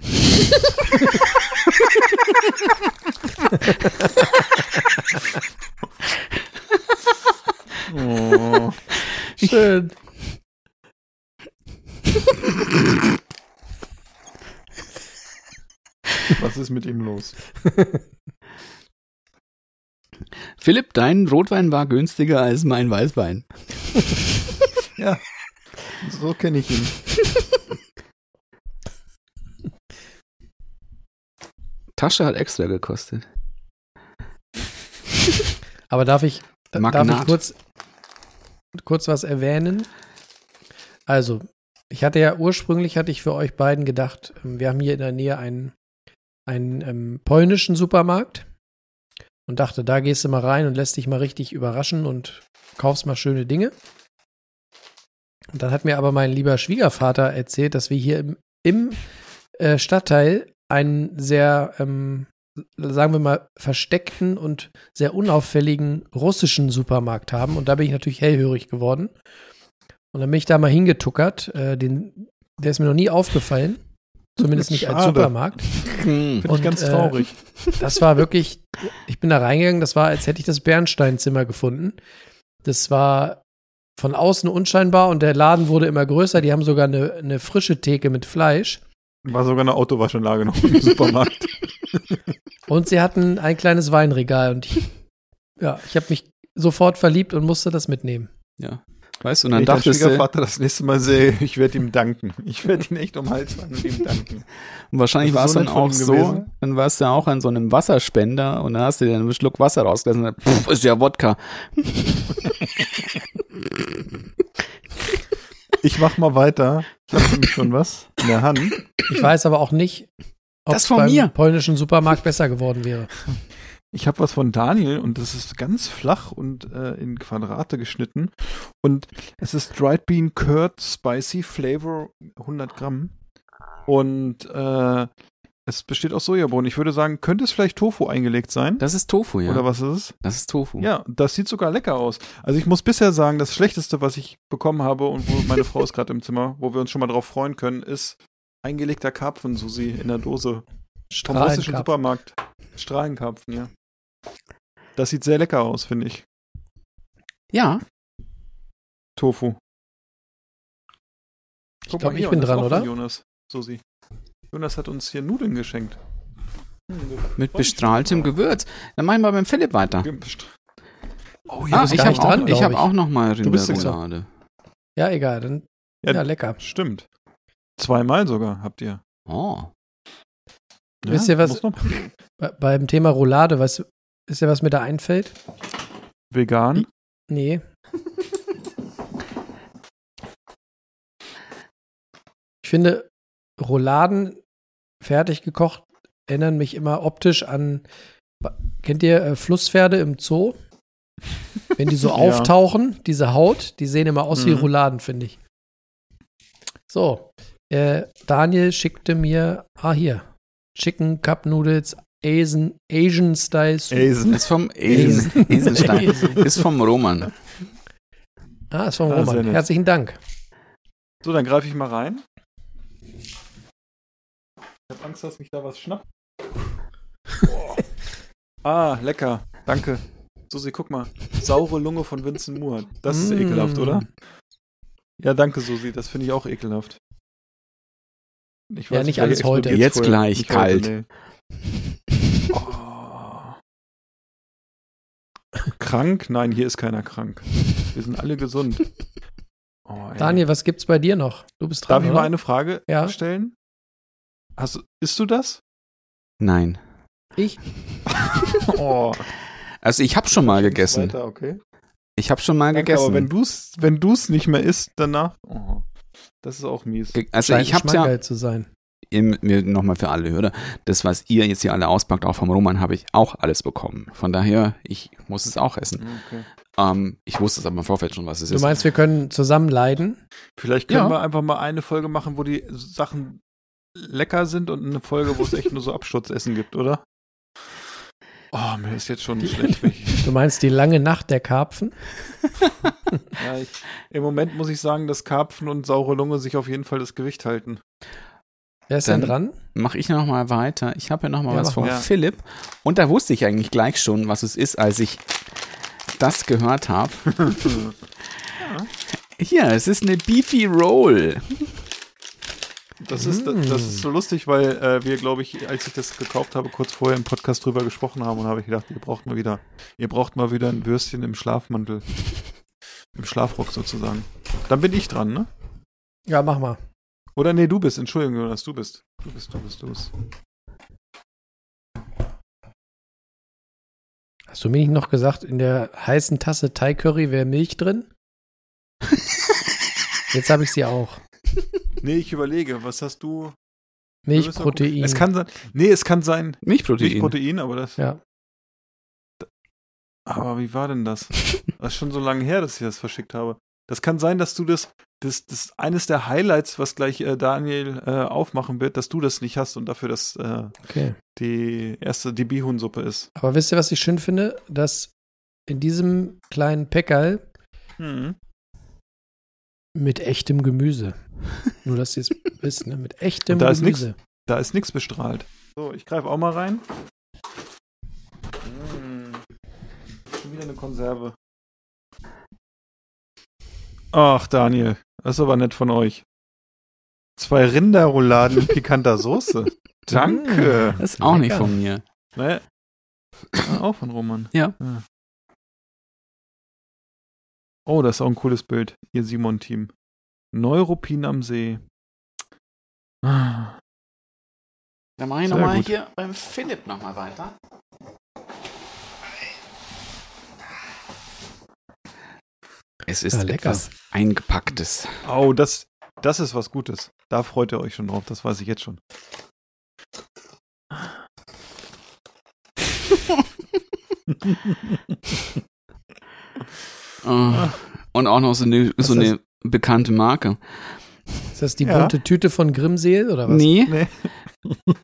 Oh. Schön. was ist mit ihm los? Philipp, dein Rotwein war günstiger als mein Weißwein. Ja, so kenne ich ihn. Tasche hat extra gekostet. Aber darf ich, äh, darf Magnat. ich kurz, kurz was erwähnen? Also, ich hatte ja ursprünglich, hatte ich für euch beiden gedacht, ähm, wir haben hier in der Nähe einen, einen ähm, polnischen Supermarkt und dachte, da gehst du mal rein und lässt dich mal richtig überraschen und kaufst mal schöne Dinge. Und dann hat mir aber mein lieber Schwiegervater erzählt, dass wir hier im, im äh, Stadtteil einen sehr, ähm, sagen wir mal, versteckten und sehr unauffälligen russischen Supermarkt haben. Und da bin ich natürlich hellhörig geworden. Und dann bin ich da mal hingetuckert. Äh, den, der ist mir noch nie aufgefallen. Zumindest nicht als. Supermarkt. Hm. Finde ich ganz äh, traurig. Das war wirklich, ich bin da reingegangen, das war, als hätte ich das Bernsteinzimmer gefunden. Das war von außen unscheinbar und der Laden wurde immer größer. Die haben sogar eine, eine frische Theke mit Fleisch. War sogar eine Autowaschanlage noch im Supermarkt. Und sie hatten ein kleines Weinregal und ich, ja, ich habe mich sofort verliebt und musste das mitnehmen. Ja. Weißt du, und dann ich dachtest du, Schwiegervater das nächste Mal sehe, ich werde ihm danken. Ich werde ihn echt um Hals fallen und ihm danken. und wahrscheinlich war es so dann auch so, gewesen. dann warst du auch an so einem Wasserspender und dann hast du dir einen Schluck Wasser rausgelassen und dann, pff, ist ja Wodka. Ich mach mal weiter. Ich habe nämlich schon was in der Hand. Ich weiß aber auch nicht, ob Das es von beim mir. polnischen Supermarkt besser geworden wäre. Ich habe was von Daniel und das ist ganz flach und äh, in Quadrate geschnitten. Und es ist Dried Bean Curd Spicy Flavor 100 Gramm. Und äh, es besteht aus Sojabohnen. Ich würde sagen, könnte es vielleicht Tofu eingelegt sein? Das ist Tofu, ja. Oder was ist es? Das ist Tofu. Ja, das sieht sogar lecker aus. Also ich muss bisher sagen, das Schlechteste, was ich bekommen habe und wo meine Frau ist gerade im Zimmer, wo wir uns schon mal drauf freuen können, ist eingelegter Karpfen, Susi, in der Dose. Vom russischen Strahlenkarpfen. Supermarkt. Strahlenkarpfen, ja. Das sieht sehr lecker aus, finde ich. Ja. Tofu. Ich Guck glaube, mal ich bin und das ist dran, oder? Jonas, Susi. Jonas hat uns hier Nudeln geschenkt. Mit bestrahltem Gewürz. Dann machen wir beim Philipp weiter. Oh Ah, bist ich gar habe auch, ich hab ich. auch noch mal Rinderroulade. Ja, egal. Dann, Ja, ja, lecker. Stimmt. Zweimal sogar habt ihr. Oh. Wisst ihr was- beim Thema Roulade, was, ist ja was mir da einfällt? Vegan? Nee. Ich finde, Rouladen fertig gekocht erinnern mich immer optisch an. Kennt ihr äh, Flusspferde im Zoo? Wenn die so Ja. auftauchen, diese Haut, die sehen immer aus wie Mhm. Rouladen, finde ich. So, äh, Daniel schickte mir, ah hier, Chicken Cup Noodles Asian, Asian Style Soup. Asian. Ist vom Esen, Esenstein. Ist vom Roman. Ah, ist vom Ah, Roman. Herzlichen Dank. So, dann greife ich mal rein. Ich habe Angst, dass mich da was schnappt. Boah. ah, lecker. Danke. Susi, guck mal. Saure Lunge von Vincent Moore. Das ist Mm. ekelhaft, oder? Ja, danke, Susi. Das finde ich auch ekelhaft. Ich Ja, nicht alles heute. Jetzt vorher. gleich Nicht kalt. Heute, nee. oh. Krank? Nein, hier ist keiner krank. Wir sind alle gesund. Oh. Daniel, was gibt's bei dir noch? Du bist dran. Darf ich oder? mal eine Frage Ja. stellen? Hast, du- isst du das? Nein. Ich? Oh, Also ich habe schon mal gegessen. Weiter, okay. Ich habe schon mal Danke, gegessen. aber wenn du es wenn du's nicht mehr isst danach, oh, das ist auch mies. Also Scheint ich habe ja zu sein. nochmal für alle Hörer, das was ihr jetzt hier alle auspackt, auch vom Roman, habe ich auch alles bekommen. Von daher, ich muss es auch essen. Okay. Ähm, ich wusste es aber im Vorfeld schon, was es Du ist. meinst, wir können zusammen leiden? Vielleicht können Ja. wir einfach mal eine Folge machen, wo die Sachen lecker sind und eine Folge, wo es echt nur so Absturzessen gibt, oder? Oh, mir ist jetzt schon schlecht. Du meinst die lange Nacht der Karpfen? Ja, ich, Im Moment muss ich sagen, dass Karpfen und saure Lunge sich auf jeden Fall das Gewicht halten. Wer ist Dann- denn dran? Mache ich noch mal weiter. Ich habe ja noch mal Ja, was mach von. Ja. Philipp. Und da wusste ich eigentlich gleich schon, was es ist, als ich das gehört habe. Hier, es ist eine Beefy Roll. Das ist, Mm. das ist so lustig, weil äh, wir, glaube ich, als ich das gekauft habe, kurz vorher im Podcast drüber gesprochen haben und habe ich gedacht, ihr braucht mal wieder, ihr braucht mal wieder ein Würstchen im Schlafmantel. Im Schlafrock sozusagen. Dann bin ich dran, ne? Ja, mach mal. Oder nee, du bist, Entschuldigung, Jonas, du bist. Du bist, du bist, du bist. Hast du mir nicht noch gesagt, in der heißen Tasse Thai Curry wäre Milch drin? Jetzt habe ich sie auch. Nee, ich überlege, was hast du? Milch, Wir müssen mal gucken. Protein. Es kann sein, nee, es kann sein, Milchprotein. nicht Protein, aber das, ja. aber wie war denn das? Das ist schon so lange her, dass ich das verschickt habe. Das kann sein, dass du das, das, das eines der Highlights, was gleich äh, Daniel äh, aufmachen wird, dass du das nicht hast und dafür das äh, Okay. die erste die Bihunsuppe ist. Aber wisst ihr, was ich schön finde? Dass in diesem kleinen Päckerl Mhm. Mit echtem Gemüse. Nur, dass ihr es wisst, ne? Mit echtem da ist Gemüse. Da ist nichts bestrahlt. So, ich greife auch mal rein. Mm. Schon wieder eine Konserve. Ach, Daniel, das ist aber nett von euch. Zwei Rinderrouladen in pikanter Soße. Danke. Das ist auch nicht Lecker. von mir. Ne? Ah, auch von Roman. Ja. Oh, das ist auch ein cooles Bild, ihr Simon-Team. Neuruppin am See. Ah. Dann mache ich nochmal hier beim Philipp nochmal weiter. Es ist Ja, lecker. etwas Eingepacktes. Oh, das, das ist was Gutes. Da freut ihr euch schon drauf, das weiß ich jetzt schon. Oh. Und auch noch so eine, so eine bekannte Marke. Ist das die Ja. bunte Tüte von Grimseel oder was? Nee, Nee.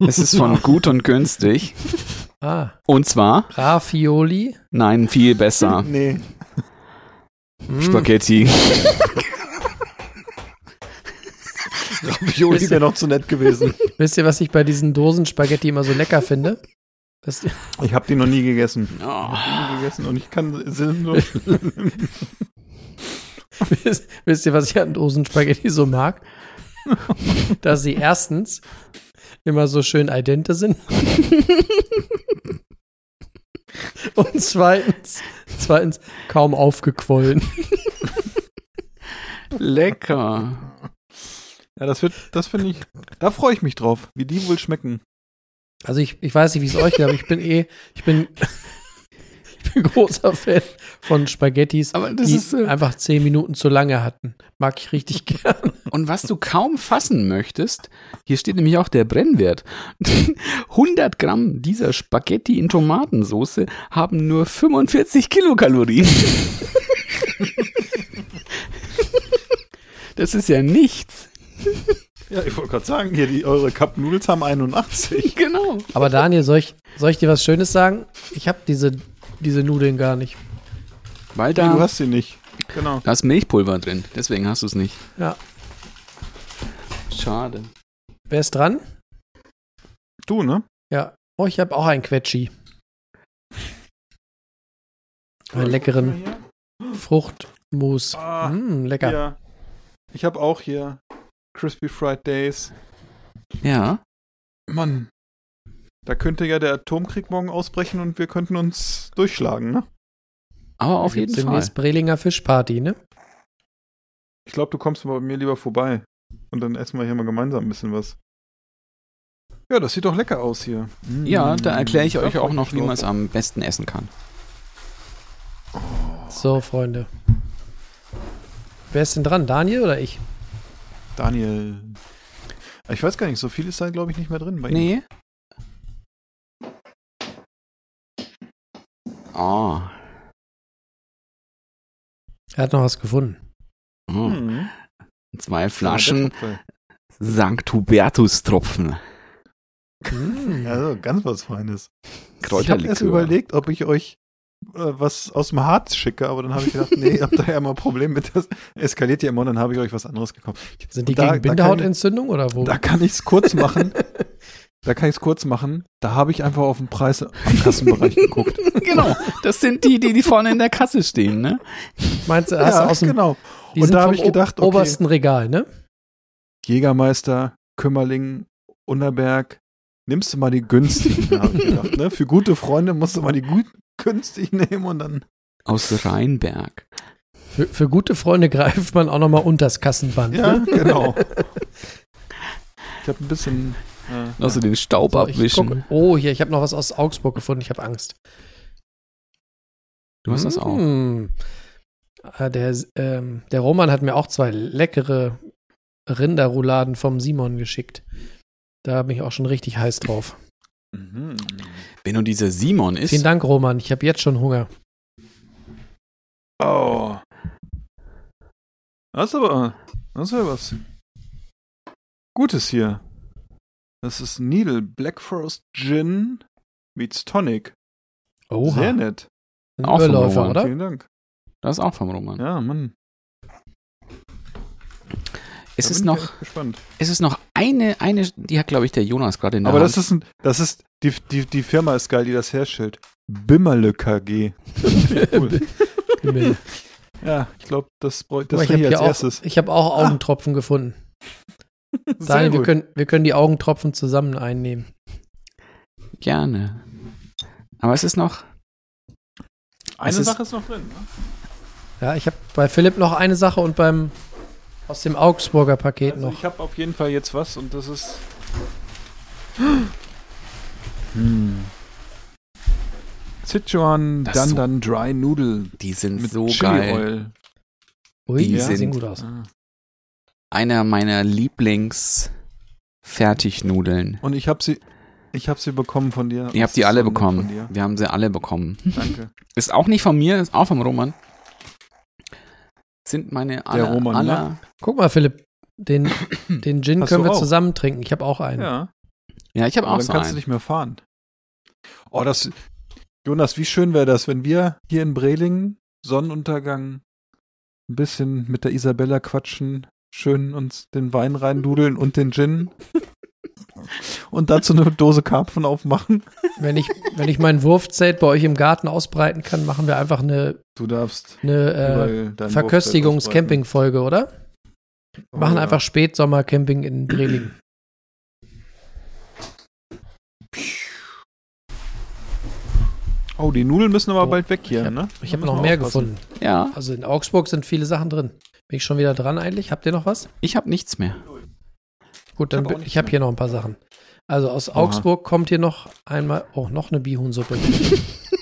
es ist von gut und günstig. Ah, Und zwar, Ravioli. nein, viel besser. Nee. Mm. Spaghetti. Ravioli wäre noch zu nett gewesen. Wisst ihr, was ich bei diesen Dosen Spaghetti immer so lecker finde? Das, Ich habe die noch nie gegessen. Oh. Nie gegessen und ich kann sind nur wisst, wisst ihr, was ich an Dosen Spaghetti so mag? Dass sie erstens immer so schön idente sind. Und zweitens, zweitens kaum aufgequollen. Lecker. Ja, das wird, das finde ich, da freue ich mich drauf, wie die wohl schmecken. Also ich, ich weiß nicht, wie es euch geht, aber ich bin eh, ich bin, ich bin großer Fan von Spaghettis, Aber das die ist so- einfach zehn Minuten zu lange hatten. Mag ich richtig gern. Und was du kaum fassen möchtest, hier steht nämlich auch der Brennwert. 100 Gramm dieser Spaghetti in Tomatensauce haben nur 45 Kilokalorien. Das ist ja nichts. Ja, ich wollte gerade sagen, hier, die, eure Cup Noodles haben 81. Genau. Aber Daniel, soll ich, soll ich dir was Schönes sagen? Ich habe diese, diese Nudeln gar nicht. Weil Nee, da, du hast sie nicht. Genau. da ist Milchpulver drin. Deswegen hast du es nicht. Ja. Schade. Wer ist dran? Du, ne? Ja. Oh, ich habe auch einen Quetschi. Einen leckeren Fruchtmus. Ah, Mm, lecker. Ja. Ich habe auch hier Crispy Fried Days. Ja. Mann. Da könnte ja der Atomkrieg morgen ausbrechen und wir könnten uns durchschlagen, ne? Aber auf jeden Fall. demnächst Brelinger Fischparty, ne? Ich glaube, du kommst bei mir lieber vorbei. Und dann essen wir hier mal gemeinsam ein bisschen was. Ja, das sieht doch lecker aus hier. Ja, da erkläre ich da euch auch ich noch, wie man es am besten essen kann. So, Freunde. Wer ist denn dran? Daniel oder ich? Daniel. Ich weiß gar nicht, so viel ist da, glaube ich, nicht mehr drin bei ihm. Nee. Oh. Er hat noch was gefunden. oh. Hm. Zwei Flaschen Ja, St. Hubertus-Tropfen. Also ganz was Feines. Ich habe erst überlegt, ob ich euch was aus dem Harz schicke, aber dann habe ich gedacht, nee, ihr habt da ja immer ein Problem mit, das eskaliert ja immer und dann habe ich euch was anderes gekauft. Sind die Da- gegen Bindehautentzündung oder wo? Da kann ich es kurz machen. Da kann ich es kurz machen. Da habe ich einfach auf den Preis am Kassenbereich geguckt. genau. Das sind die, die, die vorne in der Kasse stehen, ne? Meinst du, hast du aus dem genau. die Und da habe ich gedacht, okay, obersten Regal, ne? Jägermeister, Kümmerling, Unterberg, nimmst du mal die günstigen, habe ich gedacht. Ne? Für gute Freunde musst du mal die gut günstig nehmen und dann. Aus Rheinberg. Für, für gute Freunde greift man auch noch mal unters Kassenband. Ja, Ne? genau. Ich habe ein bisschen. Äh, Noch so den Staub So, abwischen. guck, oh, hier, ich habe noch was aus Augsburg gefunden. Ich habe Angst. Du hast das auch. Mm. Ah, Der, ähm, der Roman hat mir auch zwei leckere Rinderrouladen vom Simon geschickt. Da bin ich auch schon richtig heiß drauf. mhm. Wenn du dieser Simon ist, Vielen Dank, Roman. Ich habe jetzt schon Hunger. Oh. Das ist aber. Das ist ja was. Gutes hier. Das ist Needle Black Forest Gin meets Tonic. Sehr nett. Ein Auch Roman. oder? Vielen Dank. das ist auch vom Roman. Ja, Mann. Es Da ist bin ich noch, gespannt. es ist noch eine, eine, die hat, glaube ich, der Jonas gerade in der Aber Hand. das ist ein, das ist, die, die, die Firma ist geil, die das herstellt. Bimmerle KG. cool. Himmel. Ja, ich glaube, das, bräu- Guck mal, das ich habe hier als auch, erstes. ich hab auch Augentropfen gefunden. Sehr Daniel, wir können, wir können die Augentropfen zusammen einnehmen. Gerne. Aber es ist noch, Eine es ist- Sache ist noch drin. Ne? Ja, ich habe bei Philipp noch eine Sache und beim aus dem Augsburger Paket Also noch. ich habe auf jeden Fall jetzt was und das ist. Hm. Sichuan ist so- Dandan Dry Noodle die sind mit so Chili geil. Oil. Ui, die die sind- sehen gut aus. Ah. Einer meiner Lieblings-Fertignudeln. Und ich habe sie, Ich habe sie bekommen von dir. Ihr habt die alle bekommen. Wir haben sie alle bekommen. Danke. Ist auch nicht von mir, ist auch vom Roman. Sind meine aller, Roman, ne? aller Guck mal, Philipp, den, den Gin Hast können wir auch? zusammen trinken. Ich habe auch einen. Ja, Ja, ich habe auch dann so kannst du einen. nicht mehr fahren. Oh, das. Jonas, wie schön wäre das, wenn wir hier in Brelingen Sonnenuntergang ein bisschen mit der Isabella quatschen, schön uns den Wein reindudeln und den Gin und dazu eine Dose Karpfen aufmachen. Wenn, ich, wenn ich mein Wurfzelt bei euch im Garten ausbreiten kann, machen wir einfach eine, Du darfst eine äh, Verköstigungs-Camping-Folge, oder? Wir Oh, machen ja. einfach Spätsommer-Camping in Breling. Oh, die Nudeln müssen aber Oh, bald weg hier, ich hab- ne? Ich habe noch mehr aufpassen. gefunden. Ja, Also in Augsburg sind viele Sachen drin. Bin ich schon wieder dran eigentlich? Habt ihr noch was? ich habe nichts mehr. Gut, dann hab ich habe mehr. hier noch ein paar Sachen. Also aus Augsburg kommt hier noch einmal, oh, noch eine Bihuhnsuppe.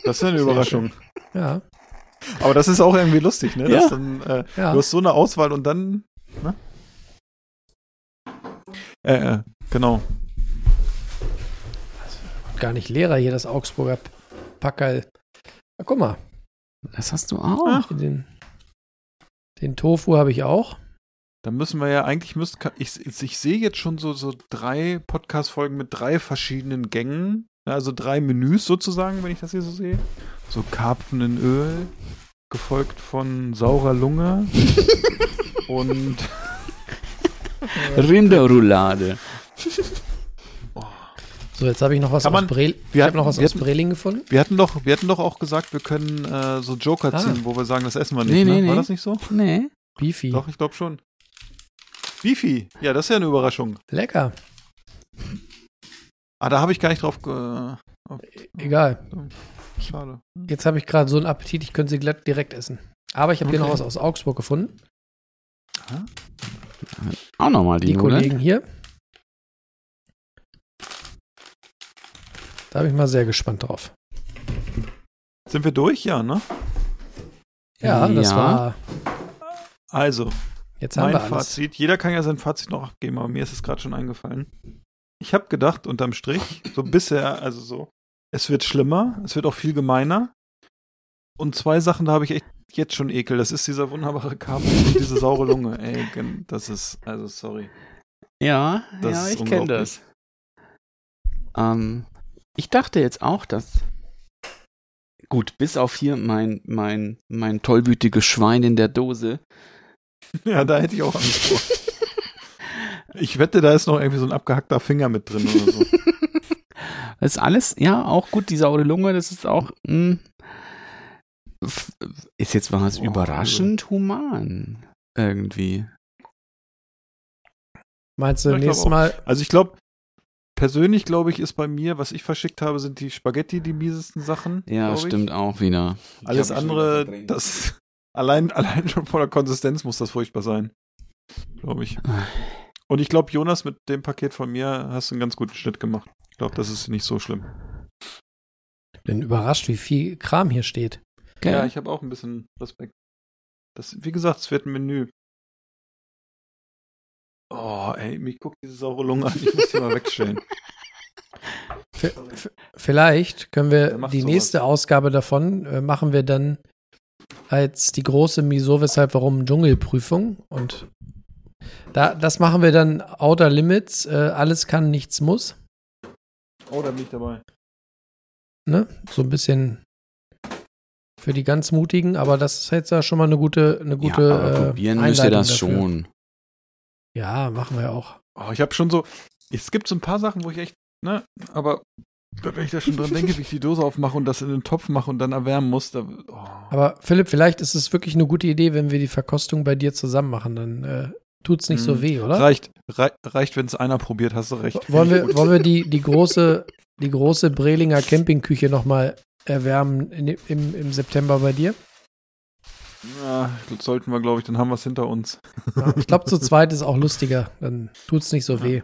Das ist ja eine Überraschung. ja, Aber das ist auch irgendwie lustig, ne? Dass Ja. dann, äh, ja. Du hast so eine Auswahl und dann, ne? Äh, äh, genau. Gar nicht leerer hier, das Augsburger Packerl. Na, guck mal, Das hast du auch. hier den, den Tofu habe ich auch. Dann müssen wir ja eigentlich müssen ich, ich sehe jetzt schon so so drei Podcast Folgen mit drei verschiedenen Gängen, ne, also drei Menüs sozusagen, wenn ich das hier so sehe. So Karpfen in Öl, gefolgt von saurer Lunge und Rinderroulade. So, jetzt habe ich noch was aus man- Brel wir ich habe hatten- noch was wir aus hatten- Breling gefunden. wir hatten doch wir hatten doch auch gesagt, wir können äh, so Joker Ah. ziehen, wo wir sagen, das essen wir nicht, Nee, ne? nee, War das nicht so? Nee. Beefy. Doch, ich glaube schon. Beefy, ja, das ist ja eine Überraschung. Lecker. Ah, da habe ich gar nicht drauf. Ge Egal. Schade. Jetzt habe ich gerade so einen Appetit, ich könnte sie glatt direkt essen. Aber ich habe hier Okay. noch was aus Augsburg gefunden. Auch nochmal die, Die Nudeln. Kollegen hier. Da bin ich mal sehr gespannt drauf. Sind wir durch? Ja, ne? Ja, das Ja. war. Also, Jetzt haben mein wir alles. Fazit. Jeder kann ja sein Fazit noch abgeben, aber mir ist es gerade schon eingefallen. Ich habe gedacht, unterm Strich, so bisher, also so, es wird schlimmer, es wird auch viel gemeiner. Und zwei Sachen, da habe ich echt jetzt schon Ekel. Das ist dieser wunderbare Karpfen und diese saure Lunge. Ey, das ist, also sorry. Ja, Das ja, ich kenne das. Ähm, ich dachte jetzt auch, dass. Gut, bis auf hier mein, mein, mein tollwütiges Schwein in der Dose. Ja, da hätte ich auch Angst vor. Ich wette, da ist noch irgendwie so ein abgehackter Finger mit drin oder so. Das ist alles, ja, auch gut, die saure Lunge, das ist auch. Mh, f- ist jetzt was Oh, überraschend human. Irgendwie. Meinst du, Ja, nächstes. Mal. Also ich glaube, persönlich glaube ich, ist bei mir, was ich verschickt habe, sind die Spaghetti die miesesten Sachen. Ja, glaub ich. stimmt auch wieder. Alles andere, das allein, allein schon von der Konsistenz muss das furchtbar sein. Glaube ich. Und ich glaube, Jonas, mit dem Paket von mir hast du einen ganz guten Schnitt gemacht. Ich glaube, das ist nicht so schlimm. Bin überrascht, wie viel Kram hier steht. Okay. Ja, ich habe auch ein bisschen Respekt. Das, wie gesagt, es wird ein Menü. Oh, ey, mich guckt diese saure Lunge an. Ich muss die mal wegstellen. V vielleicht können wir die sowas? nächste Ausgabe davon äh, machen wir dann als die große Wieso, weshalb, warum Dschungelprüfung. Und da, das machen wir dann Outer Limits. Äh, alles kann, nichts muss. Oh, da bin ich dabei. Ne? So ein bisschen für die ganz Mutigen, aber das ist jetzt ja schon mal eine gute, eine gute ja, aber äh, probieren müsst ihr das dafür. schon. Ja, machen wir auch. Oh, ich habe schon so. Es gibt so ein paar Sachen, wo ich echt, ne, aber wenn ich da schon dran denke, wie ich die Dose aufmache und das in den Topf mache und dann erwärmen muss, da. Oh. Aber Philipp, vielleicht ist es wirklich eine gute Idee, wenn wir die Verkostung bei dir zusammen machen. Dann äh, tut's nicht so Mhm. weh, oder? Reicht, rei reicht, wenn es einer probiert, hast du recht. Wollen wir, wollen wir die, die große, die große Brelinger Campingküche nochmal erwärmen in, im, im September bei dir? Ja, das sollten wir, glaube ich, dann haben wir es hinter uns. Ich glaube, zu zweit ist auch lustiger. Dann tut's nicht so weh.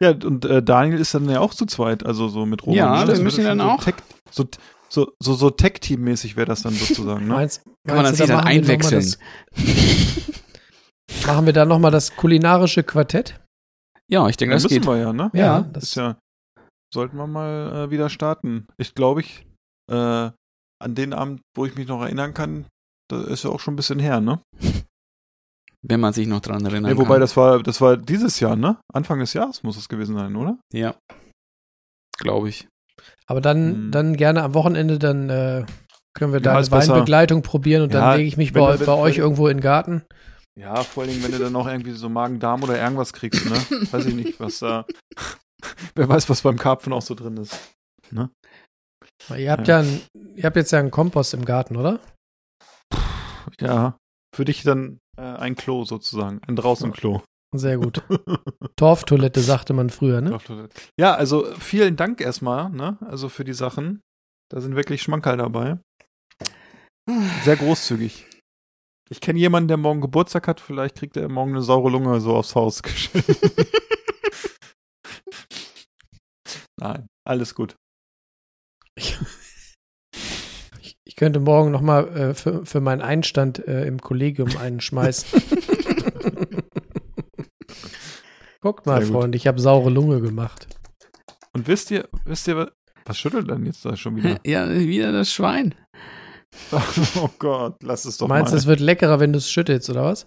Ja, und äh, Daniel ist dann ja auch zu zweit, also so mit Roman. Ja, wir Das müssen dann schon auch- So, Tech, so, so, so, so Tech-Team-mäßig wäre das dann sozusagen, ne? Meinst, Kann man meinst das sich dann einwechseln? Das, machen wir dann nochmal das kulinarische Quartett? Ja, ich denke, Ja, das müssen geht. wir ja, ne? Ja, Das das- ist ja. sollten wir mal äh, wieder starten. Ich glaube, ich, äh, an den Abend, wo ich mich noch erinnern kann, das ist ja auch schon ein bisschen her, ne? Wenn man sich noch dran erinnern Nee, wobei kann. das war, das war dieses Jahr, ne? Anfang des Jahres muss es gewesen sein, oder? Ja. Glaube ich. Aber dann, Hm. dann gerne am Wochenende, dann äh, können wir Ja, da eine ist besser. Weinbegleitung probieren und Ja, dann lege ich mich wenn bei, bei wenn- euch wenn- irgendwo in den Garten. Ja, vor allen Dingen, wenn du dann noch irgendwie so Magen-Darm oder irgendwas kriegst, ne? Weiß ich nicht, was da. Wer weiß, was beim Karpfen auch so drin ist. Weil Ihr habt ja, einen, ihr habt jetzt ja einen Kompost im Garten, oder? Ja, für dich dann äh, ein Klo sozusagen, ein Draußen-Klo. Sehr gut. Torftoilette sagte man früher, ne? Ja, also vielen Dank erstmal, ne? Also für die Sachen. Da sind wirklich Schmankerl dabei. Sehr großzügig. Ich kenne jemanden, der morgen Geburtstag hat. Vielleicht kriegt er morgen eine saure Lunge so aufs Haus gestellt. Nein, alles gut. Ich, ich könnte morgen noch mal äh, für, für meinen Einstand äh, im Kollegium einen schmeißen. Guckt mal. Freund, ich habe saure Lunge gemacht. Und wisst ihr, wisst ihr, was, was schüttelt denn jetzt da schon wieder? Ja, wieder das Schwein. oh Gott, lass es doch Meinst du, mal. es wird leckerer, wenn du es schüttelst, oder was?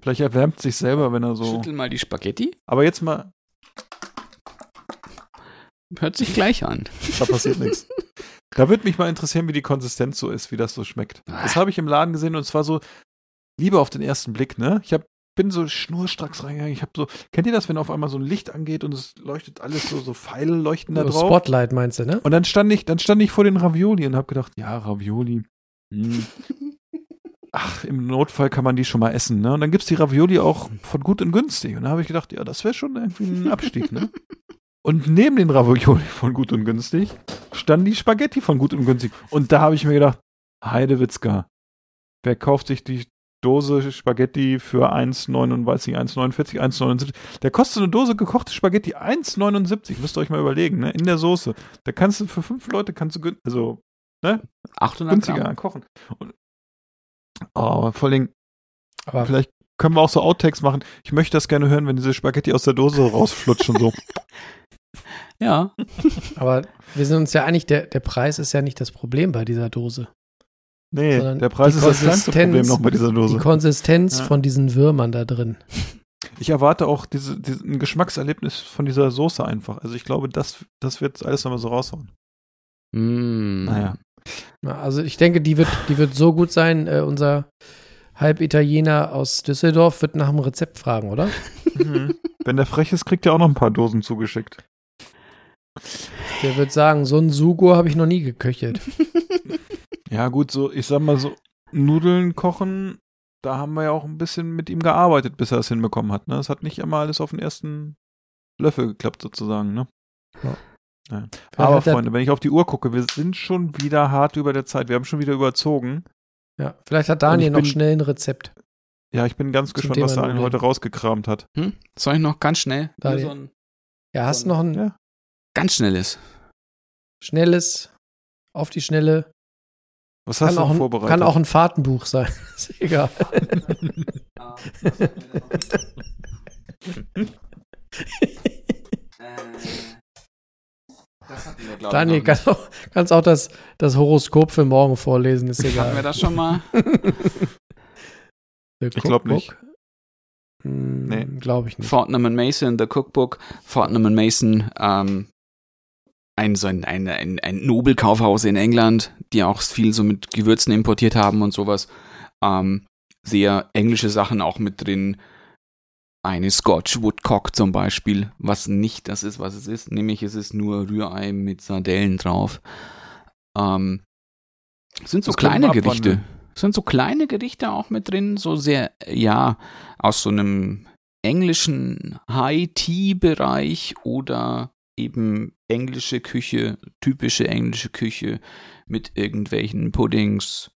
Vielleicht erwärmt sich selber, wenn er so. Schüttel mal die Spaghetti. Aber jetzt mal, Hört sich gleich an. da passiert nichts. Da würde mich mal interessieren, wie die Konsistenz so ist, wie das so schmeckt. Das habe ich im Laden gesehen und es war so Liebe auf den ersten Blick, ne? Ich hab, bin so schnurstracks reingegangen. Ich habe so, kennt ihr das, wenn auf einmal so ein Licht angeht und es leuchtet alles so, so Pfeile leuchten da So drauf? Spotlight meinst du, ne? Und dann stand ich, dann stand ich vor den Ravioli und habe gedacht, ja, Ravioli. Hm. Ach, im Notfall kann man die schon mal essen, ne? Und dann gibt's die Ravioli auch von gut und günstig. Und da habe ich gedacht, ja, das wäre schon irgendwie ein Abstieg, ne? Und neben den Ravioli von gut und günstig standen die Spaghetti von gut und günstig. Und da habe ich mir gedacht, Heidewitzka, wer kauft sich die Dose Spaghetti für 1,9, weiß nicht, 1,49, 1,79? Der kostet eine Dose gekochte Spaghetti 1,79. Müsst ihr euch mal überlegen, ne? In der Soße. Da kannst du für fünf Leute, kannst du, also, ne? 800 Günstiger Gramm. kochen. Und, oh, vor allem, Aber vielleicht können wir auch so Outtakes machen. Ich möchte das gerne hören, wenn diese Spaghetti aus der Dose rausflutschen, so. Ja. Aber wir sind uns ja einig, der, der Preis ist ja nicht das Problem bei dieser Dose. Nee, Sondern der Preis die ist das kleinste Konsistenz- Problem noch bei dieser Die Dose. Konsistenz Ja. von diesen Würmern da drin. Ich erwarte auch diese, diese, ein Geschmackserlebnis von dieser Soße einfach. Also ich glaube, das, das wird alles nochmal so raushauen. Mm. Naja. Also ich denke, die wird, die wird so gut sein. Äh, unser Halbitaliener aus Düsseldorf wird nach dem Rezept fragen, oder? Wenn der frech ist, kriegt er auch noch ein paar Dosen zugeschickt. Der wird sagen, so ein Sugo habe ich noch nie geköchelt. Ja, gut, so, ich sag mal so, Nudeln kochen, da haben wir ja auch ein bisschen mit ihm gearbeitet, bis er es hinbekommen hat. Ne? Es hat nicht immer alles auf den ersten Löffel geklappt, sozusagen. Ne? Ja. Ja. Aber er- Freunde, wenn ich auf die Uhr gucke, wir sind schon wieder hart über der Zeit. Wir haben schon wieder überzogen. Ja, vielleicht hat Daniel noch bin- schnell ein Rezept. Ja, ich bin ganz gespannt, Thema was Daniel heute rausgekramt hat. Hm? Soll ich noch ganz schnell? Daniel. So ein Ja, hast noch ein Ja. ganz schnelles. schnelles, auf die Schnelle. Was hast Kann du ein, vorbereitet? kann auch ein Fahrtenbuch sein. ist egal. Daniel, kann auch, kannst auch das, das Horoskop für morgen vorlesen, ist Hatten wir egal. das schon mal? ich glaub nicht. Nee. Nee. Glaube ich nicht. Fortnum and Mason, The Cookbook. Fortnum and Mason, ähm, ein, so ein, ein, ein, ein Nobelkaufhaus in England, die auch viel so mit Gewürzen importiert haben und sowas. Ähm, sehr englische Sachen auch mit drin. Eine Scotch Woodcock zum Beispiel, was nicht das ist, was es ist. Nämlich es ist nur Rührei mit Sardellen drauf. Ähm, sind so Das kleine Gerichte. Sind so kleine Gerichte auch mit drin, so sehr, ja, aus so einem englischen High-Tea-Bereich oder eben englische Küche, typische englische Küche mit irgendwelchen Puddings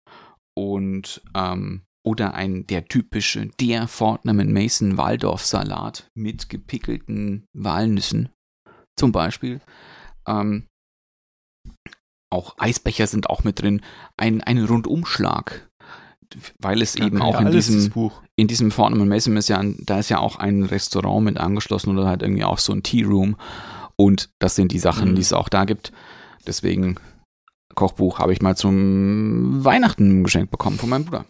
und ähm, oder ein der typische der Fortnum Mason Waldorf Salat mit gepickelten Walnüssen zum Beispiel. Ähm, auch Eisbecher sind auch mit drin. Ein, ein Rundumschlag, weil es Ja, eben auch in diesem Buch. in diesem Fortnum Mason ist ja, da ist ja auch ein Restaurant mit angeschlossen oder halt irgendwie auch so ein Tea Room. Und das sind die Sachen, Mhm. die es auch da gibt. Deswegen, Kochbuch habe ich mal zum Weihnachten geschenkt bekommen von meinem Bruder.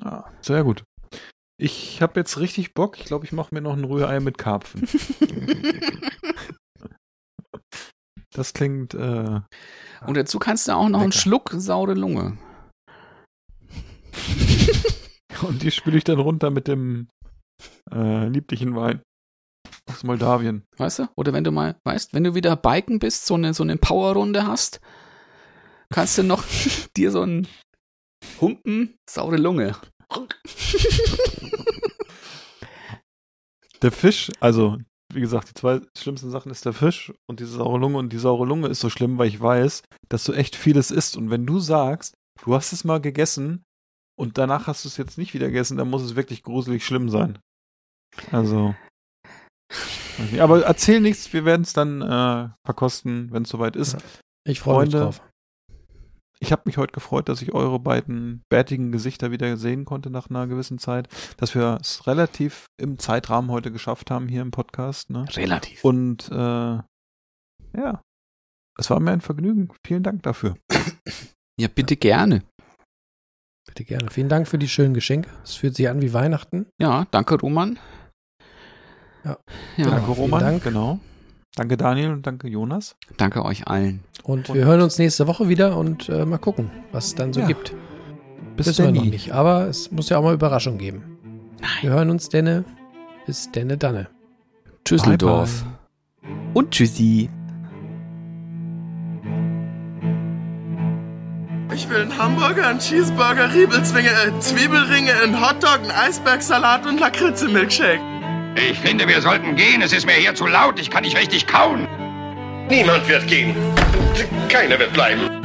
Ah, sehr gut. Ich habe jetzt richtig Bock. Ich glaube, ich mache mir noch ein Rührei mit Karpfen. Das klingt. Äh, Und dazu kannst du auch noch einen Lecker. Schluck saure Lunge. und die spüle ich dann runter mit dem äh, lieblichen Wein aus Moldawien. Weißt du? Oder wenn du mal, weißt, wenn du wieder biken bist, so eine, so eine Powerrunde hast, kannst du noch dir so einen Humpen saure Lunge. Der Fisch, also wie gesagt, die zwei schlimmsten Sachen ist der Fisch und diese saure Lunge. Und die saure Lunge ist so schlimm, weil ich weiß, dass du echt vieles isst. Und wenn du sagst, du hast es mal gegessen und danach hast du es jetzt nicht wieder gegessen, dann muss es wirklich gruselig schlimm sein. Also. nicht. Aber erzähl nichts, wir werden es dann äh, verkosten, wenn es soweit ist. Ich freue mich drauf. Ich habe mich heute gefreut, dass ich eure beiden bärtigen Gesichter wieder sehen konnte nach einer gewissen Zeit, dass wir es relativ im Zeitrahmen heute geschafft haben hier im Podcast. Ne? Relativ. Und äh, ja, es war mir ein Vergnügen. Vielen Dank dafür. Ja, bitte gerne. Bitte gerne. Vielen Dank für die schönen Geschenke. Es fühlt sich an wie Weihnachten. Ja, danke, Roman. Ja. Ja, danke, Roman. Dank. Genau. Danke, Daniel und danke, Jonas. danke euch allen. Und, Und- wir hören uns nächste Woche wieder und äh, mal gucken, was es dann so Ja. gibt. Bis Wissen wir noch nicht. Aber es muss ja auch mal Überraschung geben. Wir hören uns denne. Bis denne danne. Tschüsseldorf. Und tschüssi. Ich will einen Hamburger, einen Cheeseburger, Riebelzwinge, äh, Zwiebelringe, einen Hotdog, einen Eisbergsalat und Lakritze-Milkshake. Ich finde, wir sollten gehen. Es ist mir hier zu laut. Ich kann nicht richtig kauen. Niemand wird gehen. Keiner wird bleiben.